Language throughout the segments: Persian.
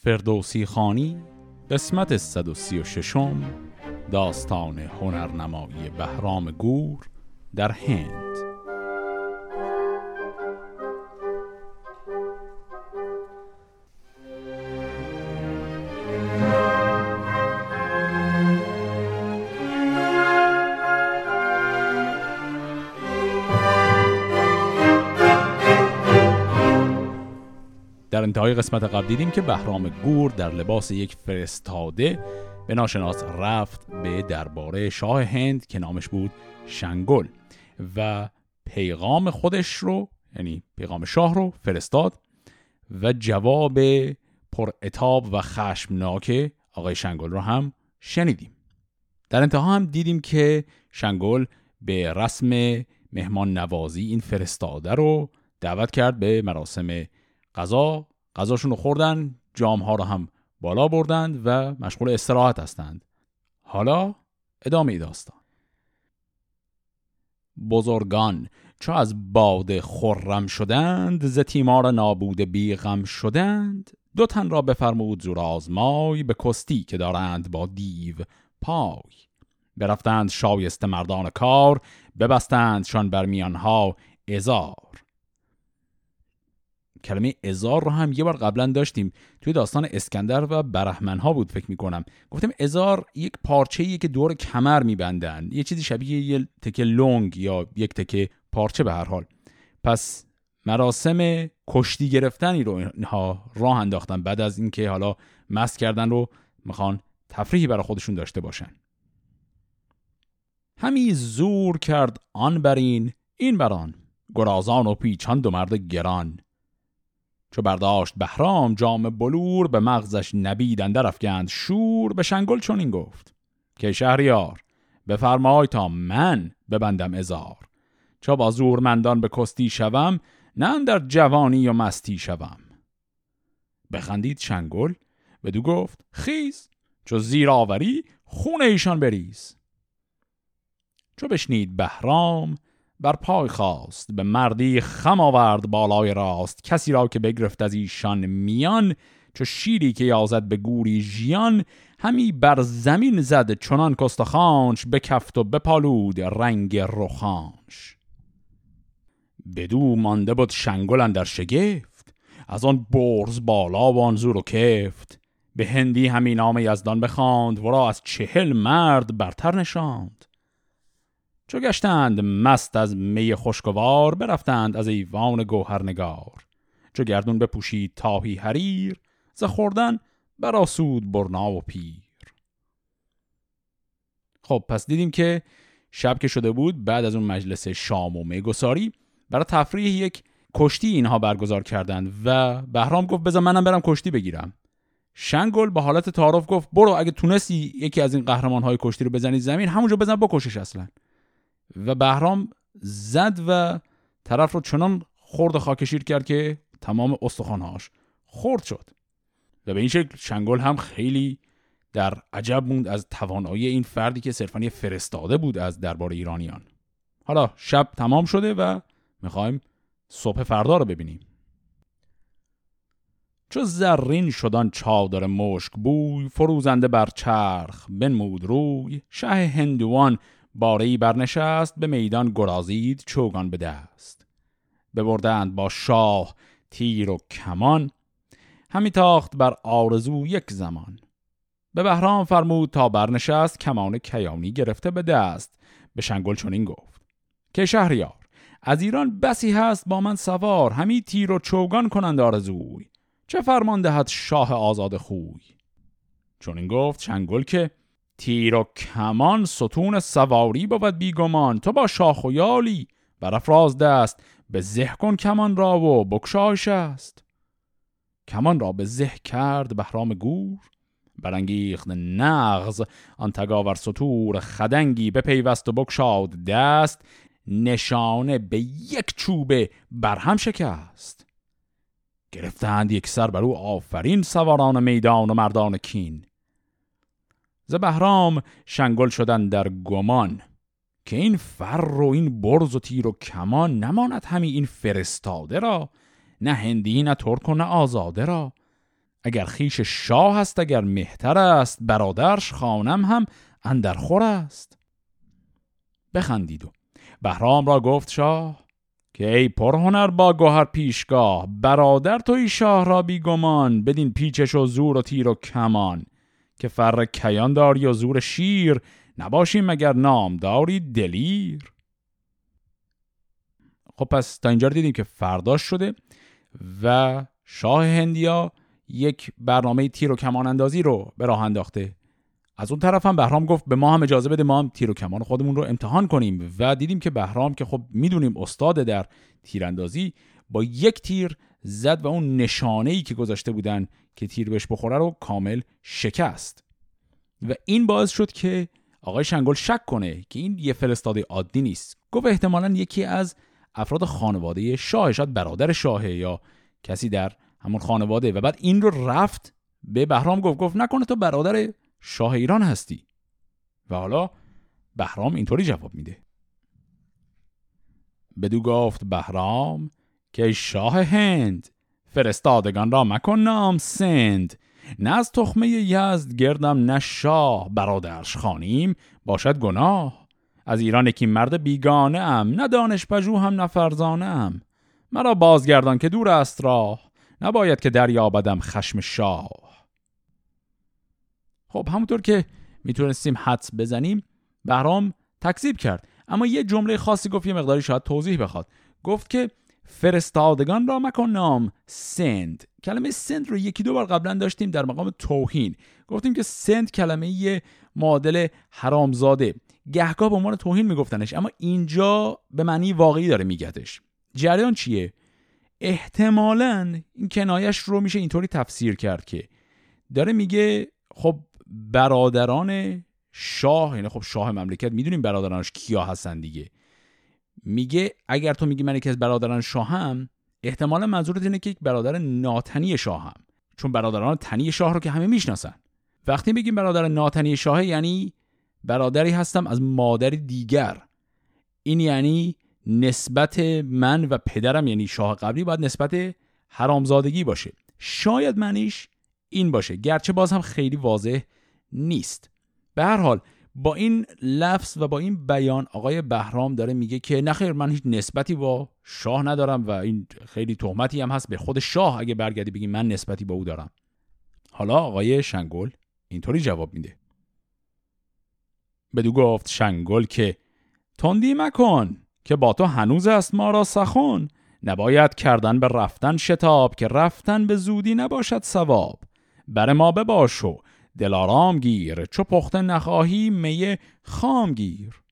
فردوسی خانی قسمت 136 داستان هنرنمایی بهرام گور در هند. انتهای قسمت قبل دیدیم که بهرام گور در لباس یک فرستاده به ناشناس رفت به درباره شاه هند که نامش بود شنگل و پیغام خودش رو یعنی پیغام شاه رو فرستاد و جواب پر اتاب و خشمناک آقای شنگل رو هم شنیدیم. در انتها هم دیدیم که شنگل به رسم مهمان نوازی این فرستاده رو دعوت کرد به مراسم غذا غذاشون رو خوردن جام ها رو هم بالا بردند و مشغول استراحت هستند. حالا ادامه داستان. بزرگان چو از باده خرم شدند ز تیمار نابود بیغم شدند. دو تن را بفرمود زور آزمای به کستی که دارند با دیو پای. برفتند شایسته مردان کار ببستندشان بر میانها ازار کلمه ازار رو هم یه بار قبلا داشتیم توی داستان اسکندر و برهمن ها بود فکر می‌کنم. گفتم ازار یک پارچه که دور کمر میبندن. یه چیزی شبیه یه تکه لونگ یا یک تکه پارچه به هر حال. پس مراسم کشتی گرفتنی رو اینها راه انداختن. بعد از اینکه حالا مست کردن رو می‌خوان تفریحی برای خودشون داشته باشن. همی زور کرد آن برین این بران گرازان و پیچان دو مرد گران. چو برداشت بهرام جام بلور به مغزش نبید اندر افگند شور به شنگل چنین گفت که شهریار بفرمای تا من ببندم ازار چو با زورمندان به کستی شوم نه در جوانی و مستی شوم. بخندید شنگل بدو گفت خیز چو زیر آوری خون ایشان بریز. چو بشنید بهرام بر پای خواست به مردی خم آورد بالای راست. کسی را که بگرفت از ایشان میان چو شیری که یازد به گوری ژیان همی بر زمین زد چنان کستخانش بکفت و بپالود رنگ رخانش. بدو مانده بود شنگل در شگفت از آن برز بالا و آن زور و کفت. به هندی همین نام یزدان بخواند ورا از چهل مرد برتر نشاند. چو گشتند مست از می خوشگوار برفتند از ایوان گوهرنگار. چو گردون بپوشید تاهی حریر ز خوردن براسود برنا و پیر. خب پس دیدیم که شب که شده بود بعد از اون مجلس شام و میگساری برای تفریح یک کشتی اینها برگزار کردند و بهرام گفت بذار منم برم کشتی بگیرم. شنگل با حالت تعارف گفت برو اگه تونستی یکی از این قهرمان های کشتی رو بزنی زمین همونجا بزن بکشش اصلا. و بهرام زد و طرف رو چنان خورد و خاکشیر کرد که تمام استخوانهاش خورد شد. و به این شکل شنگل هم خیلی در عجب موند از توانایی این فردی که صرفا فرستاده بود از دربار ایرانیان. حالا شب تمام شده و می‌خوایم صبح فردا رو ببینیم. چو زرین شدن چادر مشک بوی فروزنده بر چرخ بنمود روی شه هندوان باره برنشست به میدان گرازید چوگان به دست. ببردند با شاه تیر و کمان همی تاخت بر آرزو یک زمان. به بهرام فرمود تا برنشست کمان کیانی گرفته به دست. به شنگل چنین گفت که شهریار از ایران بسی هست با من سوار همی تیر و چوگان کنند آرزوی. چه فرمان دهد شاه آزاد خوی؟ چون گفت شنگل که تیر و کمان ستون سواری بود بیگمان. تو با شاخ و یالی برافراز دست. به زه کن کمان را و بکشایش است. کمان را به زه کرد بهرام گور. برانگیخت نغز. آن تگاور سطور خدنگی پیوست و بکشاد دست. نشانه به یک چوبه برهم شکست. گرفتند یک سر بر او آفرین سواران میدان و مردان کین. ز بهرام شنگل شدن در گمان که این فر و این برز و تیر و کمان نماند همی این فرستاده را نه هندی نه ترک و نه آزاده را. اگر خیش شاه است اگر مهتر است برادرش خانم هم اندر خور است. بخندید و بهرام را گفت شاه که ای پرهنر با گوهر پیشگاه برادر توی شاه را بیگمان بدین پیچش و زور و تیر و کمان. که فر کیان داری و زور شیر نباشیم مگر نام داری دلیر. خب پس تا اینجا دیدیم که فرداش شده و شاه هندیا یک برنامه تیر و کمان اندازی رو به راه انداخته. از اون طرف هم بهرام گفت به ما هم اجازه بده ما هم تیر و کمان خودمون رو امتحان کنیم و دیدیم که بهرام که خب می‌دونیم استاد در تیراندازی با یک تیر زد و اون نشانه ای که گذاشته بودن که تیر بهش بخوره رو کامل شکست. و این باعث شد که آقای شنگل شک کنه که این یه فرستاده عادی نیست. گفت احتمالا یکی از افراد خانواده شاه شاید برادر شاهه یا کسی در همون خانواده. و بعد این رو رفت به بهرام گفت گفت نکنه تو برادر شاه ایران هستی. و حالا بهرام اینطوری جواب میده. بدو گفت بهرام که شاه هند فرستادگان را مکن نام سند. نه از تخمه یزد گردم نه شاه برادرش خانیم باشد گناه. از ایران یکی مرد بیگانه ام نه دانش پژو هم نه فرزانه ام مرا بازگردان که دور است راه نباید که دریابدم خشم شاه. خب همونطور که می‌تونستیم حدس بزنیم بهرام تکذیب کرد. اما یه جمله خاصی گفت یه مقداری شاید توضیح بخواد. گفت که فرستادگان را مکن نام سند. کلمه سند رو یکی دو بار قبلا داشتیم در مقام توهین. گفتیم که سند کلمه معادل حرامزاده. گهگاه به عنوان توهین میگفتنش اما اینجا به معنی واقعی داره میگتش جریان چیه؟ احتمالا این کنایش رو میشه اینطوری تفسیر کرد که داره میگه خب برادران شاه یعنی خب شاه مملکت می‌دونیم برادرانش کیا هستن دیگه. میگه اگر تو میگی من یکی از برادران شاهم احتمالا منظورت اینه که یک برادر ناتنی شاهم. چون برادران تنی شاه رو که همه می‌شناسن. وقتی میگیم برادر ناتنی شاه یعنی برادری هستم از مادر دیگر. این یعنی نسبت من و پدرم یعنی شاه قبلی باید نسبت حرامزادگی باشه. شاید منیش این باشه گرچه باز هم خیلی واضح نیست. به هر حال با این لفظ و با این بیان آقای بهرام داره میگه که نخیر من هیچ نسبتی با شاه ندارم و این خیلی تهمتی هم هست به خود شاه اگه برگردی بگی من نسبتی با او دارم. حالا آقای شنگل اینطوری جواب میده. بدو گفت شنگل که تندی مکن که با تو هنوز است ما را سخن. نباید کردن به رفتن شتاب که رفتن به زودی نباشد سواب بر ما بباشو دلارام گیر چو پخته نخواهی می خام گیر.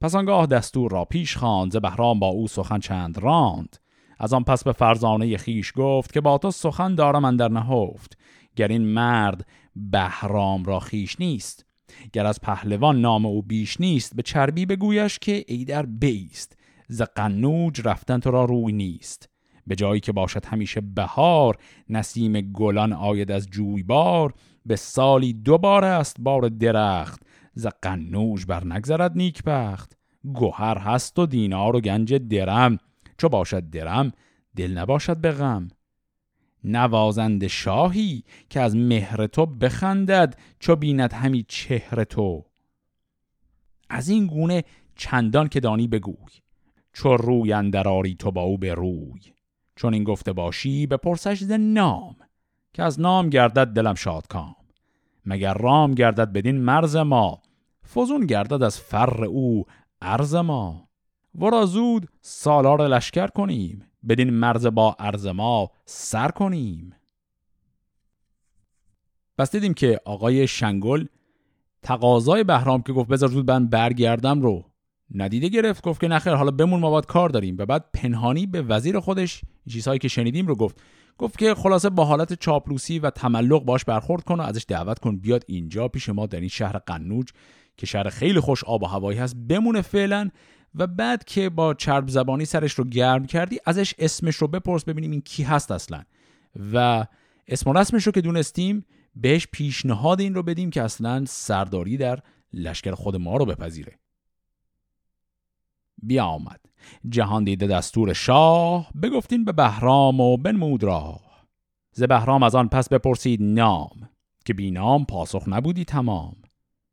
پس آنگاه دستور را پیش خواند بهرام با او سخن چند راند. از آن پس به فرزانه خیش گفت که با تو سخن دارم در نهفت. گر این مرد بهرام را خیش نیست گر از پهلوان نام او بیش نیست به چربی بگویش که ای در بیست ز قنوج رفتن تو را روی نیست. به جایی که باشد همیشه بهار نسیم گلان آید از جویبار. به سالی دو بار است بار درخت. ز قنوج بر نگذرد نیک بخت گوهر هست و دینار و گنج درم. چو باشد درم دل نباشد به غم. نوازند شاهی که از مهر تو بخندد چو بیند همی چهر تو. از این گونه چندان که دانی بگوی. چو روی اندراری تو با او به روی. چون این گفته باشی به پرسش ز نام. که از نام گردد دلم شاد کام. مگر رام گردد بدین مرز ما فزون گردد از فر او ارز ما. ورا زود سالار لشکر کنیم بدین مرز با ارز ما سر کنیم. پس دیدیم که آقای شنگل تقاضای بهرام که گفت بذار زود من برگردم رو ندیده گرفت گفت که نخیر حالا بمون ما باید کار داریم. و بعد پنهانی به وزیر خودش چیزهایی که شنیدیم رو گفت. گفت که خلاصه با حالت چاپلوسی و تملق باش برخورد کن و ازش دعوت کن بیاد اینجا پیش ما در این شهر قنوج که شهر خیلی خوش آب و هوایی هست بمونه فعلا. و بعد که با چرب زبانی سرش رو گرم کردی ازش اسمش رو بپرس ببینیم این کی هست اصلا. و اسم و رسمش رو که دونستیم بهش پیشنهاد این رو بدیم که اصلا سرداری در لشکر خود ما رو بپذیره. بیا آمد جهان دیده دستور شاه بگفتین به بهرام و بنمود راه. ز بهرام از آن پس بپرسید نام که بی نام پاسخ نبودی تمام.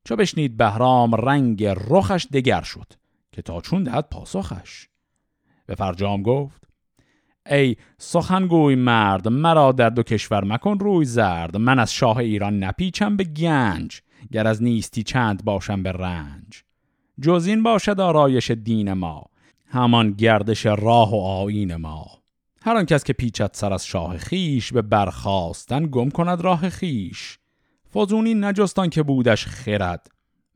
چو بشنید بهرام رنگ رخش دگر شد که تا چون دهد پاسخش. به فرجام گفت ای سخنگوی مرد مرا در دو کشور مکن روی زرد. من از شاه ایران نپیچم به گنج گر از نیستی چند باشم به رنج. جز این باشد آرایش دین ما همان گردش راه و آین ما. هر آن کس که پیچد سر از شاه خیش به برخواستن گم کند راه خیش فزونی نجستان که بودش خرد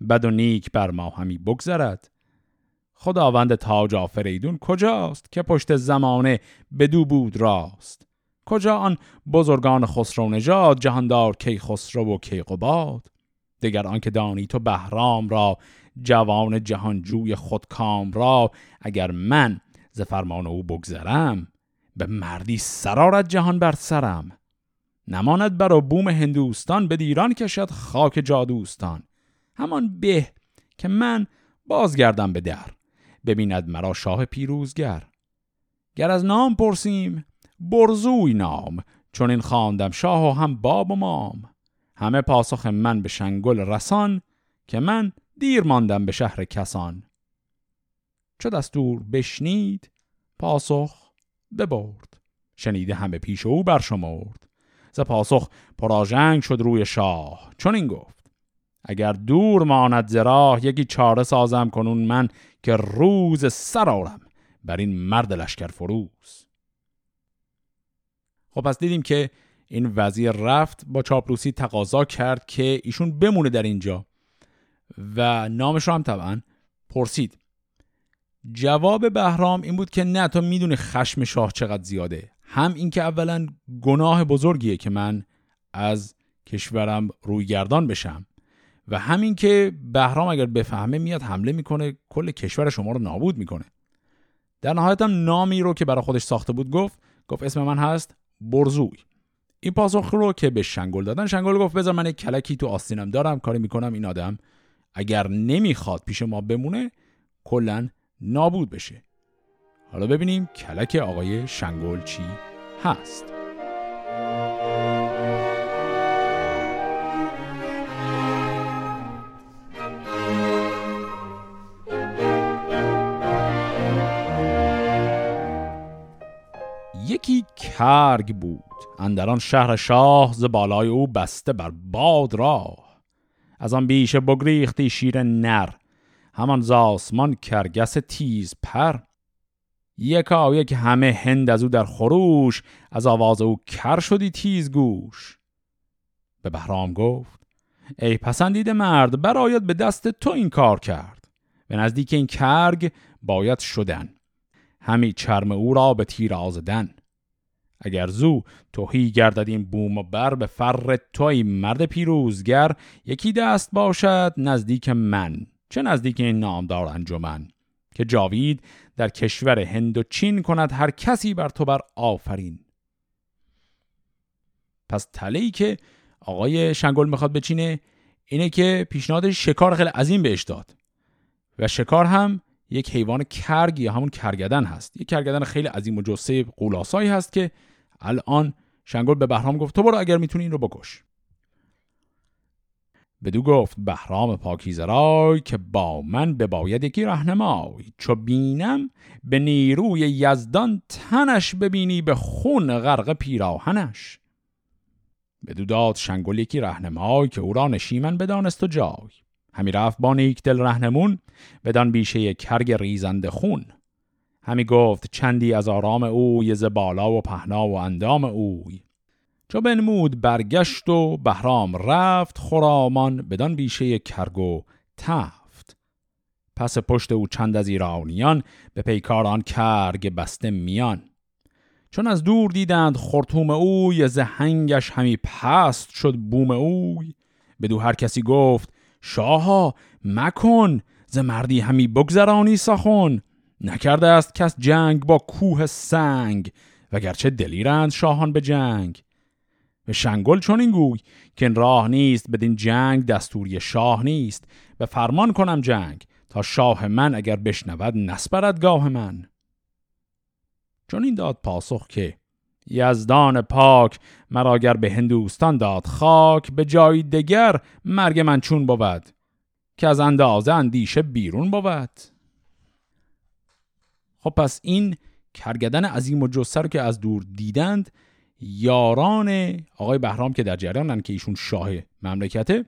بد و نیک بر ما همی بگذرد. خداوند تاج آفریدون کجاست که پشت زمانه بدو بود راست؟ کجا آن بزرگان خسرو نژاد جهاندار کی خسرو و کی قباد دگر آنکه دانی تو بهرام را جوان جهانجوی خودکام را اگر من ز فرمان او بگذرم به مردی سرارت جهان بر سرم. نماند بر بوم هندوستان به دیران کشد خاک جادوستان. همان به که من بازگردم به در ببیند مرا شاه پیروزگر. گر از نام پرسیم برزوی نام چون این خواندم شاه و هم باب و مام. همه پاسخ من به شنگل رسان که من دیر ماندم به شهر کسان. چو دستور بشنید پاسخ ببرد. شنیده همه پیش او برشمرد. ز پاسخ پراژنگ شد روی شاه. چون این گفت اگر دور ماند زراح یکی چاره سازم کنون من که روز سرارم بر این مرد لشکر فروز. خب پس دیدیم که این وزیر رفت با چاپلوسی تقاضا کرد که ایشون بمونه در اینجا. و نامش رو هم طبعا پرسید. جواب بهرام این بود که نه تو می‌دونی خشم شاه چقدر زیاده. هم اینکه اولا گناه بزرگیه که من از کشورم روی گردان بشم و همین که بهرام اگر بفهمه میاد حمله می‌کنه کل کشور شما رو نابود می‌کنه. در نهایت هم نامی رو که برای خودش ساخته بود گفت گفت اسم من هست برزوی. این پاسخ رو که به شنگل دادن شنگل گفت بذار من یک کلکی تو آستینم دارم کاری می‌کنم این آدم اگر نمی‌خواد پیش ما بمونه کلا نابود بشه. حالا ببینیم کلک آقای شنگل چی هست. یکی کرگ بود. اندران شهر شاه ز بالای او بسته بر باد راه از آن بیشه بگریختی شیر نر. همان زاسمان کرگس تیز پر. یکا یک همه هند از او در خروش از آواز او کر شدی تیز گوش. به بهرام گفت ای پسندید مرد برایت به دست تو این کار کرد. به نزدیک این کرگ باید شدن. همی چرم او را به تیر آزدن اگر زو توهی گردد این بوم و بر به فر توی مرد پیروزگر یکی دست باشد نزدیک من چه نزدیک این نامدار انجمن؟ که جاوید در کشور هند و چین کند هر کسی بر تو بر آفرین. پس تله که آقای شنگل می‌خواد بچینه اینه که پیشنهاد شکار خیلی عظیم بهش داد. و شکار هم یک حیوان کرگ یا همون کرگدن هست. یک کرگدن خیلی عظیم و جسه قولاسایی هست که الان شنگل به بهرام گفت تو برو اگر می‌تونی این رو بکش. بدو گفت بهرام پاکیزرای که با من به باید یکی رهنمای چو بینم به نیروی یزدان تنش ببینی به خون غرق پیراهنش. بدو داد شنگل یکی رهنمای که او را نشیمن بدانست و جای. همی رفت با نیک دل رهنمون بدان بیشه کرگ ریزند خون. همی گفت چندی از آرام اوی ز بالا و پهنا و اندام اوی. چو بنمود برگشت و بهرام رفت خرامان بدان بیشه کرگ و تفت. پس پشت او چند از ایرانیان به پیکاران کرگ بسته میان. چون از دور دیدند خرطوم اوی زهنگش همی پست شد بوم اوی. بدو هر کسی گفت شاها مکن ز مردی همی بگذرانی سخن. نکرده است کس جنگ با کوه سنگ وگرچه دلیرند شاهان به جنگ. به شنگل چون این گوی که راه نیست بدین جنگ دستوری شاه نیست. به فرمان کنم جنگ تا شاه من اگر بشنود نسپرد گاه من. چون این داد پاسخ که یزدان پاک مرا گر به هندوستان داد خاک به جای دگر مرگ من چون بود که از اندازه اندیشه بیرون بود. خب پس این کرگدن عظیم و جسر که از دور دیدند یاران آقای بهرام که در جریانن که ایشون شاه مملکته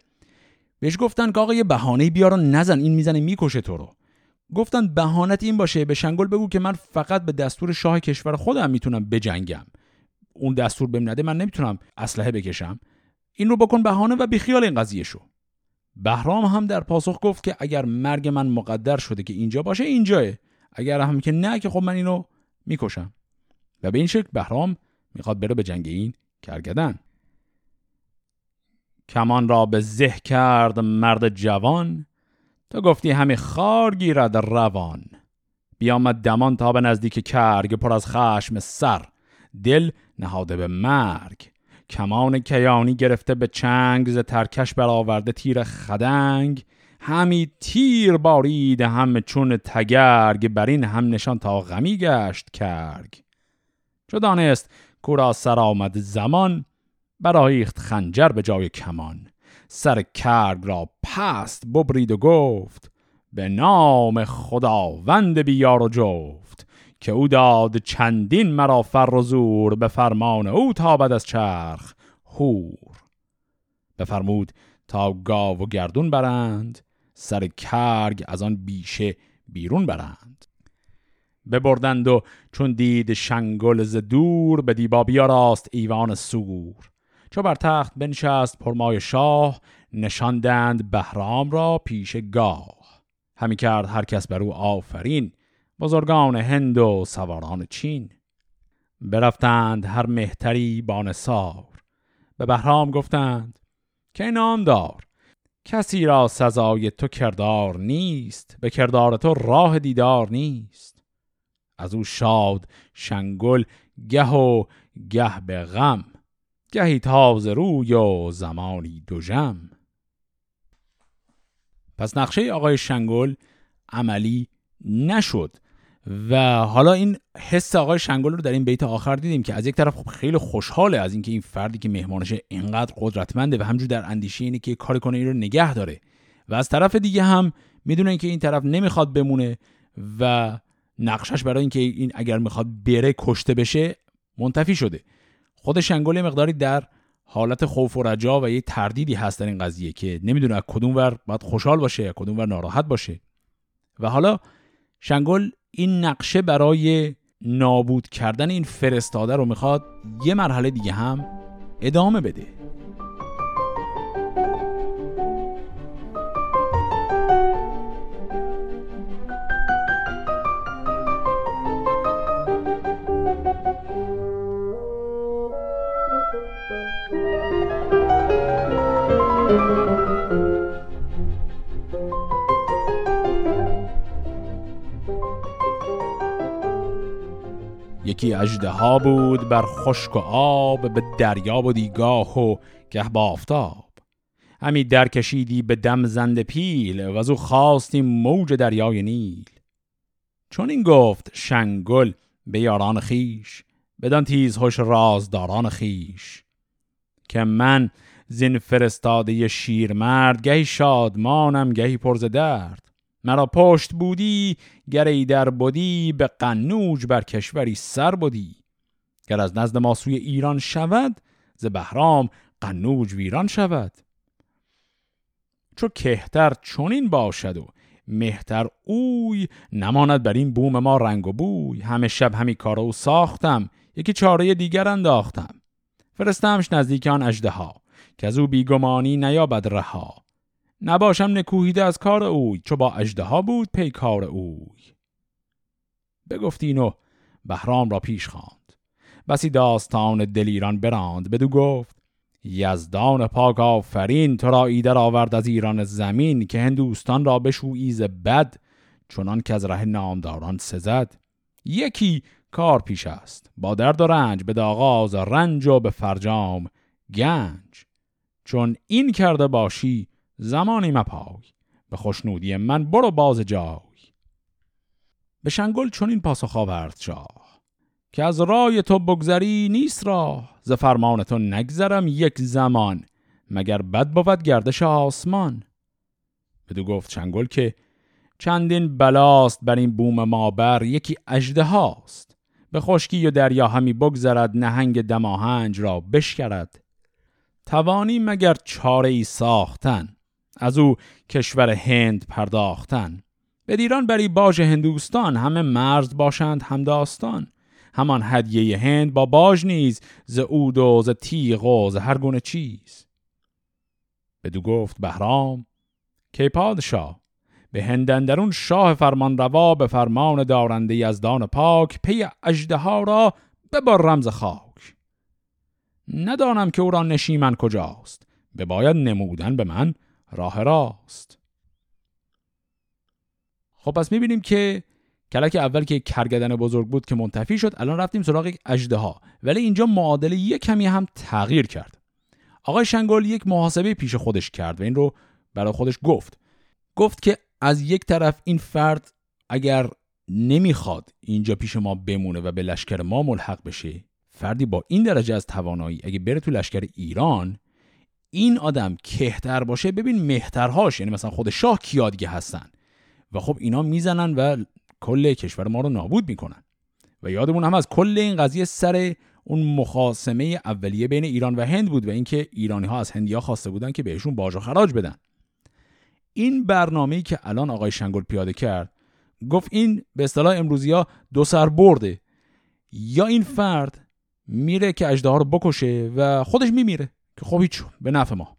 بهش گفتن که آقا یه بهانه بیار نزن این می‌زنه می‌کشه تو رو. گفتن بهانت این باشه به شنگل بگو که من فقط به دستور شاه کشور خودم می‌تونم بجنگم. اون دستور بهم نده من نمی‌تونم اسلحه بکشم. این رو بکن بهانه و بیخیال این قضیه شو. بهرام هم در پاسخ گفت که اگر مرگ من مقدر شده که اینجا باشه اینجاه. اگر هم که نه که خب من اینو می‌کشم. و به این شکل بهرام می‌خواد بره به جنگ این کرگدن کمان را به زه کرد مرد جوان. تو گفتی همی خار گیرد روان. بیامد دمان تا به نزدیک کرگ پر از خشم سر. دل نهاده به مرگ. کمان کیانی گرفته به چنگ ز ترکش برآورده تیر خدنگ. همی تیر بارید هم چون تگرگ بر این هم نشان تا غمی گشت کرگ. چو دانست کورا سر آمد زمان برایخت خنجر به جای کمان. سر کرگ را پست ببرید و گفت به نام خداوند بیار و جفت که او داد چندین مرا فر و زور به فرمان او تابد از چرخ هور بفرمود تا گاو و گردون برند سر کرگ از آن بیشه بیرون برند. ببردند و چون دید شنگل ز دور به دیبا بیاراست ایوان سور. چو بر تخت بنشست پرمای شاه نشاندند بهرام را پیش گاه. همی کرد هر کس بر او آفرین بزرگان هند و سواران چین. برفتند هر مهتری بانسار. به بهرام گفتند که نام دار کسی را سزای تو کردار نیست به کردار تو راه دیدار نیست. از او شاد شنگل گه و گه به غم گهی تاز روی و زمانی دوژم پس نقشه آقای شنگل عملی نشد. و حالا این حس آقای شنگل رو در این بیت آخر دیدیم که از یک طرف خب خیلی خوشحاله از اینکه این فردی که مهمانشه اینقدر قدرتمنده و همجور در اندیشه اینه که کار کنه این رو نگه داره. و از طرف دیگه هم می‌دونه که این طرف نمی‌خواد بمونه و نقشش برای اینکه این اگر می‌خواد بره کشته بشه منتفی شده. خود شنگل مقداری در حالت خوف و رجا و یه تردیدی هست در این قضیه که نمی‌دونه از کدوم ور باید خوشحال باشه یا کدوم ور ناراحت باشه. و حالا شنگل این نقشه برای نابود کردن این فرستاده رو می‌خواد یه مرحله دیگه هم ادامه بده. یکی اجده ها بود بر خشک و آب به دریا و دیگاه و گه با آفتاب. همی درکشیدی به دم زند پیل و از او خواستیم موج دریای نیل. چون این گفت شنگل به یاران خیش بدان تیز هوش رازداران خیش که من زین فرستاده شیرمرد گهی شادمانم گهی پرز درد. مرا پشت بودی گر در بودی به قنوج بر کشوری سر بودی گر از نزد ما سوی ایران شود ز بهرام قنوج ویران شود. چو کهتر چونین باشد و مهتر اوی نماند بر این بوم ما رنگ و بوی. همه شب همی کارو ساختم یکی چاره دیگر انداختم. فرستمش نزدیک آن اجده ها که از او بیگمانی نیابد رها. نباشم نکوهیده از کار اوی چو با اجده بود پیکار اوی. بگفت اینو بهرام را پیش خواند. بسی داستان دلیران براند بدو گفت یزدان پاک آفرین تو را ایدر آورد از ایران زمین که هندوستان را بشویی ز بد چنان که از ره نامداران سزد. یکی کار پیش است با درد و رنج به داغاز رنج و به فرجام گنج. چون این کرده باشی زمانی مپای. به خوشنودی من برو باز جای. به شنگل چون این پاسخ آورد شاه که از رای تو بگذری نیست راه. ز فرمان تو نگذرم یک زمان مگر بد بود گردش آسمان. بدو گفت چنگل که چندین بلاست بر این بوم ما بر یکی اجده هاست. به خشکی و دریا همی بگذرد نهنگ دماهنج را بشکرد. توانی مگر چاره ای ساختن؟ از او کشور هند پرداختن. به دیران بری باج هندوستان همه مرز باشند هم داستان. همان هدیه هند با باج نیز ز اود و ز تیغ و ز هر گونه چیز. بدو گفت بهرام که پادشاه؟ به هندندرون شاه فرمان روا به فرمان دارنده یزدان پاک پی اجده ها را ببر رمز خاک. ندانم که او را نشیمن کجاست. به باید نمودن به من راه راست. خب پس می‌بینیم که کلک اول که کرگدن بزرگ بود که منتفی شد الان رفتیم سراغ یک اجده ها ولی اینجا معادله یک کمی هم تغییر کرد. آقای شنگل یک محاسبه پیش خودش کرد و این رو برای خودش گفت. گفت که از یک طرف این فرد اگر نمی‌خواد اینجا پیش ما بمونه و به لشکر ما ملحق بشه فردی با این درجه از توانایی اگه بره تو لشکر ایران این آدم کهتر باشه ببین مهترهاش یعنی مثلا خود شاه کیا دیگه هستن؟ و خب اینا می‌زنن و کل کشور ما رو نابود می‌کنن. و یادمون هم از کل این قضیه سر اون مخاسمه اولیه بین ایران و هند بود و اینکه ایرانی ها از هندیا خواسته بودن که بهشون باج و خراج بدن. این برنامه‌ای که الان آقای شنگل پیاده کرد گفت این به اصطلاح امروزی ها دو سر برده. یا این فرد میره که اجده بکشه و خودش میمیره. که خب هیچ به نفع ما.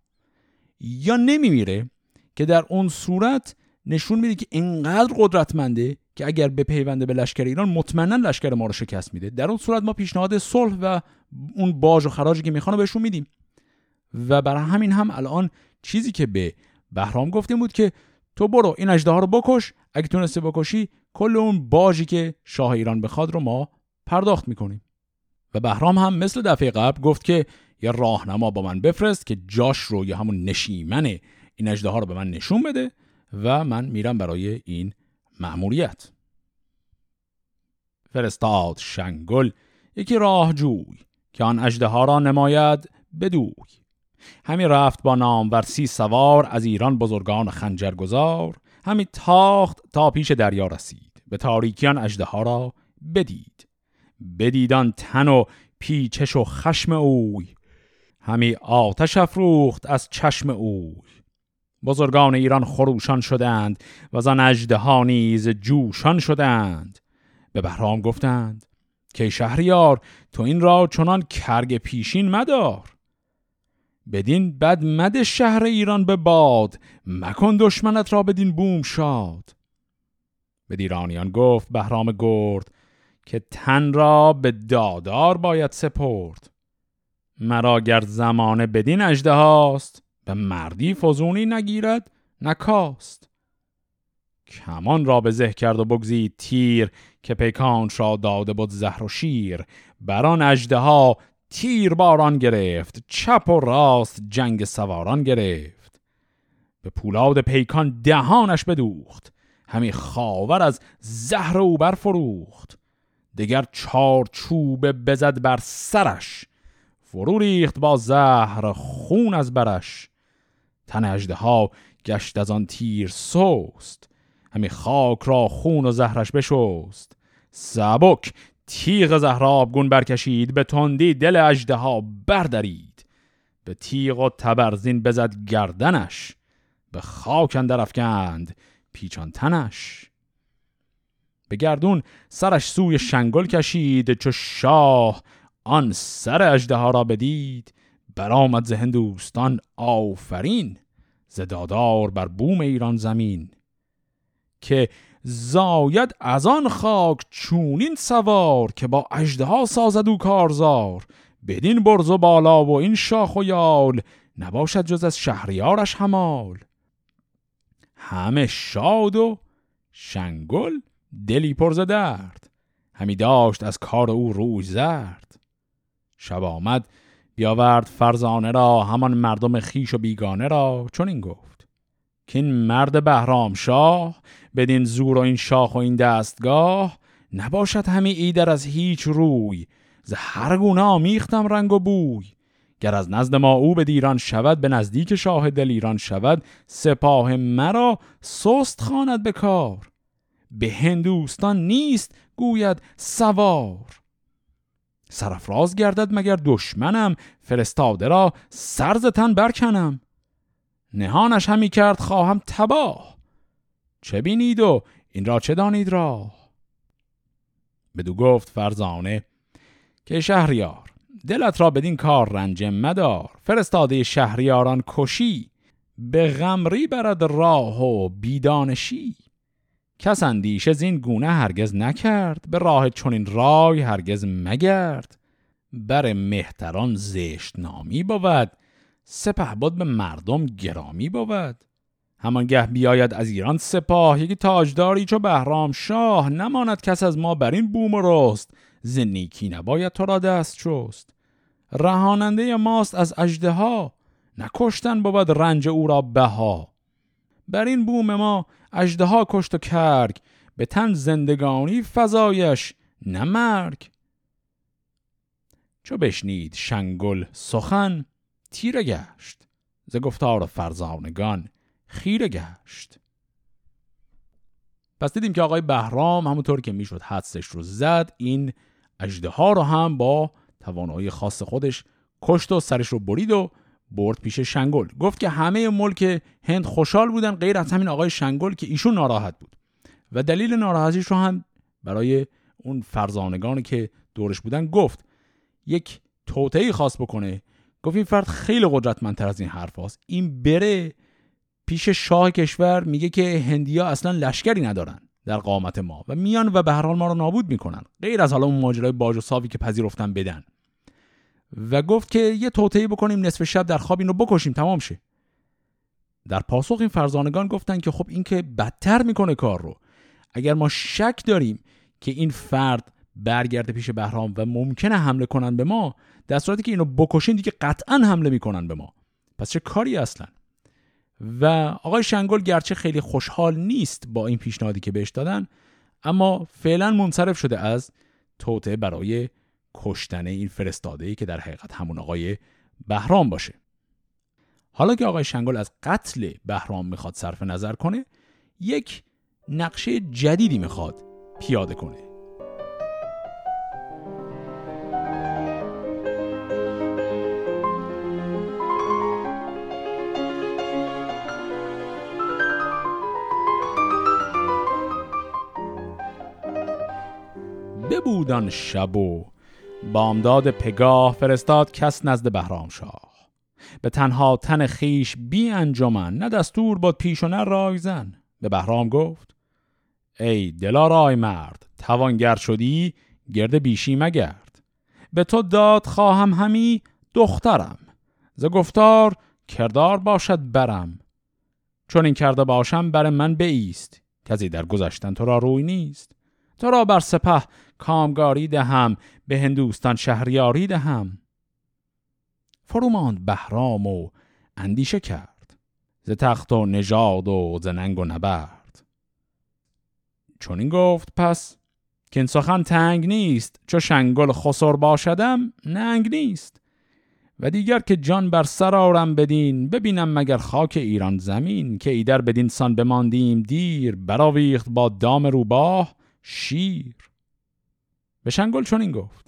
یا نمیمیره که در اون صورت نشون میده که اینقدر قدرتمنده که اگر به پیونده به لشکر ایران مطمئنا لشکر ما رو شکست میده. در اون صورت ما پیشنهاد صلح و اون باج و خراجی که می‌خوانه بهشون میدیم. و برای همین هم الان چیزی که به بهرام گفتیم بود که تو برو این اجده ها رو بکش اگه تونسته بکشی کل اون باجی که شاه ایران بخواد رو ما پرداخت می‌کنیم. و بهرام هم مثل دفعه قبل گفت که یه راهنما با من بفرست که جاش رو یا همون نشیمن این اجده ها رو به من نشون بده و من میرم برای این مأموریت. فرستاد شنگل یکی راه جوی که آن اجده ها را نماید بدوی. همی رفت با نام سی سوار از ایران بزرگان خنجرگزار همی تاخت تا پیش دریا رسید به تاریکیان اجده ها را بدید. بدیدان تن و پیچش و خشم اوی. همی آتش افروخت از چشم اوی. بزرگان ایران خروشان شدند و آن اجده نیز جوشان شدند. به بهرام گفتند که شهریار تو این را چنان کرگ پیشین مدار. بدین بد مد شهر ایران به باد مکن دشمنت را بدین بوم شاد. به دیرانیان گفت بهرام گرد که تن را به دادار باید سپرد. مرا گر زمانه بدین اجده هاست به مردی فزونی نگیرد نکاست کمان را به زه کرد و بگزید تیر که پیکان را داده بود زهر و شیر. بران اجده ها تیر باران گرفت چپ و راست جنگ سواران گرفت. به پولاد پیکان دهانش بدوخت همی خاور از زهر او برفروخت دگر چار چوب بزد بر سرش. فرو ریخت با زهر خون از برش. تن اجده ها گشت از آن تیر سوست همی خاک را خون و زهرش بشوست سبک تیغ زهرابگون برکشید به تندی دل اجده ها بردارید به تیغ و تبرزین بزد گردنش. به خاک اندر افکند پیچان تنش. به گردون سرش سوی شنگل کشید چو شاه. آن سر اجده ها را بدید برآمد ز هندوستان آفرین زدادار بر بوم ایران زمین. که زاید از آن خاک چونین سوار که با اجده سازد او کارزار. بدین برز و بالا و این شاخ و یال نباشد جز از شهریارش همال همه شاد و شنگل دلی پرز درد. همی داشت از کار او روی زرد. شب آمد بیاورد فرزانه را همان مردم خیش و بیگانه را. چون این گفت که این مرد بهرام شاه بدین زور و این شاخ و این دستگاه نباشد همی ایدر از هیچ روی. ز هر گونه آمیختم رنگ و بوی. گر از نزد ما او به دیران شود به نزدیک شاه دل ایران شود سپاه مرا سست خواند به کار. به هندوستان نیست گوید سوار. سرفراز گردد مگر دشمنم فرستاده را سرز تن برکنم. نهانش همی کرد خواهم تباه. چه بینید و این را چه دانید را بدو گفت فرزانه که شهریار دلت را بدین کار رنج مدار. فرستاده شهریاران کشی به غمری برد راه و بیدانشی. کس اندیشه زین گونه هرگز نکرد به راه چنین رای هرگز مگرد. بر مهتران زشت نامی بود سپه بود به مردم گرامی بود. همانگه بیاید از ایران سپاه یکی تاجداری چو بهرام شاه. نماند کس از ما بر این بوم رست زنیکی نباید تو را دست شست رهاننده ماست از اجده ها نکشتن بود رنج او را بها. بر این بوم ما اجده ها کشت و کرگ به تن زندگانی فضایش نمرگ چو بشنید شنگل سخن تیره گشت. ز گفتار فرزانگان خیره گشت. پس دیدیم که آقای بهرام همونطور که می‌شد حدسش رو زد این اجده ها رو هم با توانایی خاص خودش کشت و سرش رو برید و برد پیش شنگل. گفت که همه ملک هند خوشحال بودن غیر از همین آقای شنگل که ایشون ناراحت بود. و دلیل ناراحتیش رو هم برای اون فرزانگانی که دورش بودن گفت. یک توطئه خاص بکنه. گفت این فرد خیلی قدرتمندتر از این حرف هست. این بره پیش شاه کشور میگه که هندیا اصلا لشکری ندارن در قامت ما و میان و به هر حال ما رو نابود می‌کنن. غیر از حالا اون ماجرای باج و صافی که پذیرفتن بدن. و گفت که یه توطئه بکنیم نصف شب در خواب اینو بکشیم. تمام شه. در پاسخ این فرزانگان گفتن که خب این که بدتر می‌کنه کار رو. اگر ما شک داریم که این فرد برگرده پیش بهرام و ممکنه حمله کنن به ما در صورتی که اینو بکشین دیگه قطعا حمله می‌کنن به ما. پس چه کاری اصلا؟ و آقای شنگل گرچه خیلی خوشحال نیست با این پیشنهادی که بهش دادن اما فعلا منصرف شده از توطعه برای کشتن این فرستاده ای که در حقیقت همون آقای بهرام باشه. حالا که آقای شنگل از قتل بهرام می‌خواد صرف نظر کنه یک نقشه جدیدی می‌خواد پیاده کنه. ببودان شب و بامداد پگاه فرستاد کس نزد بهرام شاه. به تنها تن خیش بی انجمن نه دستور باد پیش و نه رایزن به بهرام گفت ای دلارای مرد توانگر شدی گرد بیشی مگرد. به تو داد خواهم همی دخترم. ز گفتار کردار باشد برم. چون این کرده باشم بر من بیست. کسی در گذشتن تو را روی نیست. تو را بر سپه کامگاری دهم. به هندوستان شهریاری دهم. فرو ماند بهرام و اندیشه کرد. ز تخت و نژاد و ز ننگ و نبرد. چون این گفت پس که سخن تنگ نیست چو شنگل خسر باشدم ننگ نیست. و دیگر که جان بر سر آرم بدین ببینم مگر خاک ایران زمین که ایدر بدین سان بماندیم دیر براویخت با دام روباه شیر. به شنگل چون این گفت.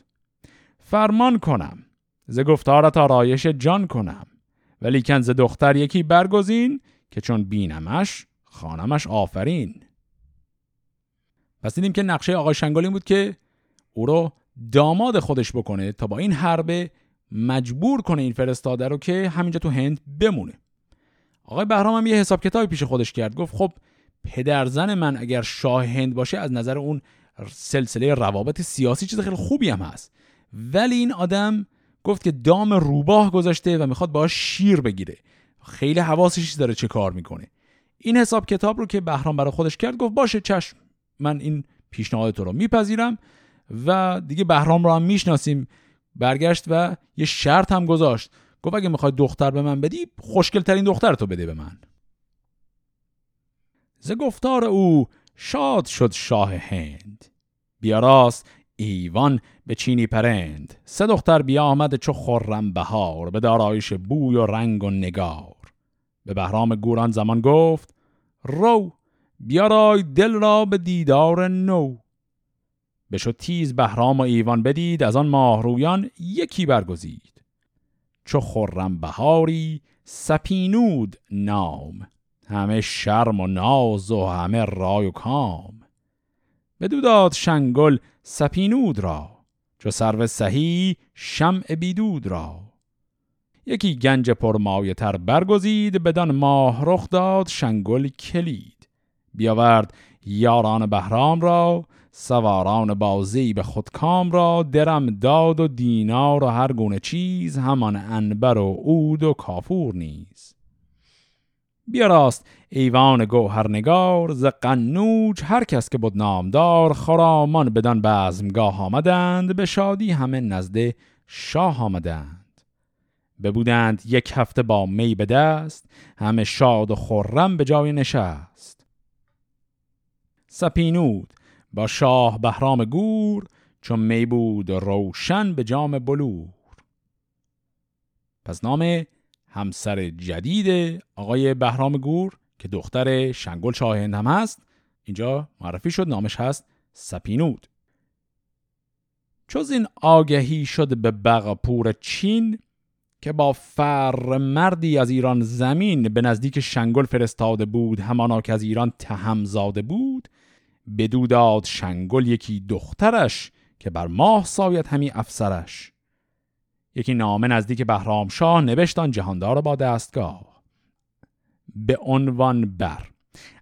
فرمان کنم. ز گفتارت آرایش جان کنم. ولی کن ز دختر یکی برگزین که چون بینمش خانمش آفرین. پس دیدیم که نقشه آقای شنگل این بود که او رو داماد خودش بکنه تا با این حربه مجبور کنه این فرستاده رو که همینجا تو هند بمونه. آقای بهرام هم یه حساب کتابی پیش خودش کرد. گفت خب پدرزن من اگر شاه هند باشه از نظر اون سلسله روابط سیاسی چیز خیلی خوبی هم هست. ولی این آدم گفت که دام روباه گذاشته و می‌خواد باش شیر بگیره. خیلی حواسش داره چه کار می‌کنه. این حساب کتاب رو که بهرام برای خودش کرد گفت باشه چشم من این پیشنهاد تو رو میپذیرم و دیگه بهرام رو هم می‌شناسیم. برگشت و یه شرط هم گذاشت. گفت اگه می‌خوای دختر به من بدی خوشگل ترین دختر تو بده به من. ز گفتار او شاد شد شاه هند. بیاراست ایوان به چینی پرند. سه دختر بیا آمد چو خرم بهار به دارایش بوی و رنگ و نگار. به بهرام گوران زمان گفت رو بیارای دل را به دیدار نو. بشو تیز بهرام و ایوان بدید از آن ماهرویان یکی برگزید. چو خرم بهاری سپینود نام. همه شرم و ناز و همه رای و کام. بدو داد شنگل سپینود را چو سرو سهی شمع بیدود را. یکی گنج پرمایه تر برگزید بدان ماه رخ داد شنگل کلید. بیاورد یاران بهرام را سواران بازی به خودکام را درم داد و دینار و هر گونه چیز همان انبر و عود و کافور نیز. بیاراست ایوان گوهرنگار ز قنوج هر کس که بود نامدار خرامان بدان بزمگاه آمدند به شادی همه نزد شاه آمدند. ببودند یک هفته با می به دست همه شاد و خرم به جای نشست. سپینود با شاه بهرام گور چون می بود روشن به جام بلور. پس نام همسر جدید آقای بهرام گور که دختر شنگل شاه هم هست. اینجا معرفی شد نامش هست سپینود. چوز این آگهی شد به بغپور چین که با فر مردی از ایران زمین به نزدیک شنگل فرستاده بود همانا که از ایران تهم زاده بود. بدو داد شنگل یکی دخترش که بر ماه ساید همی افسرش. یکی نامه نزدیک بهرام شاه نوشتان جهاندار با دستگاه. به عنوان بر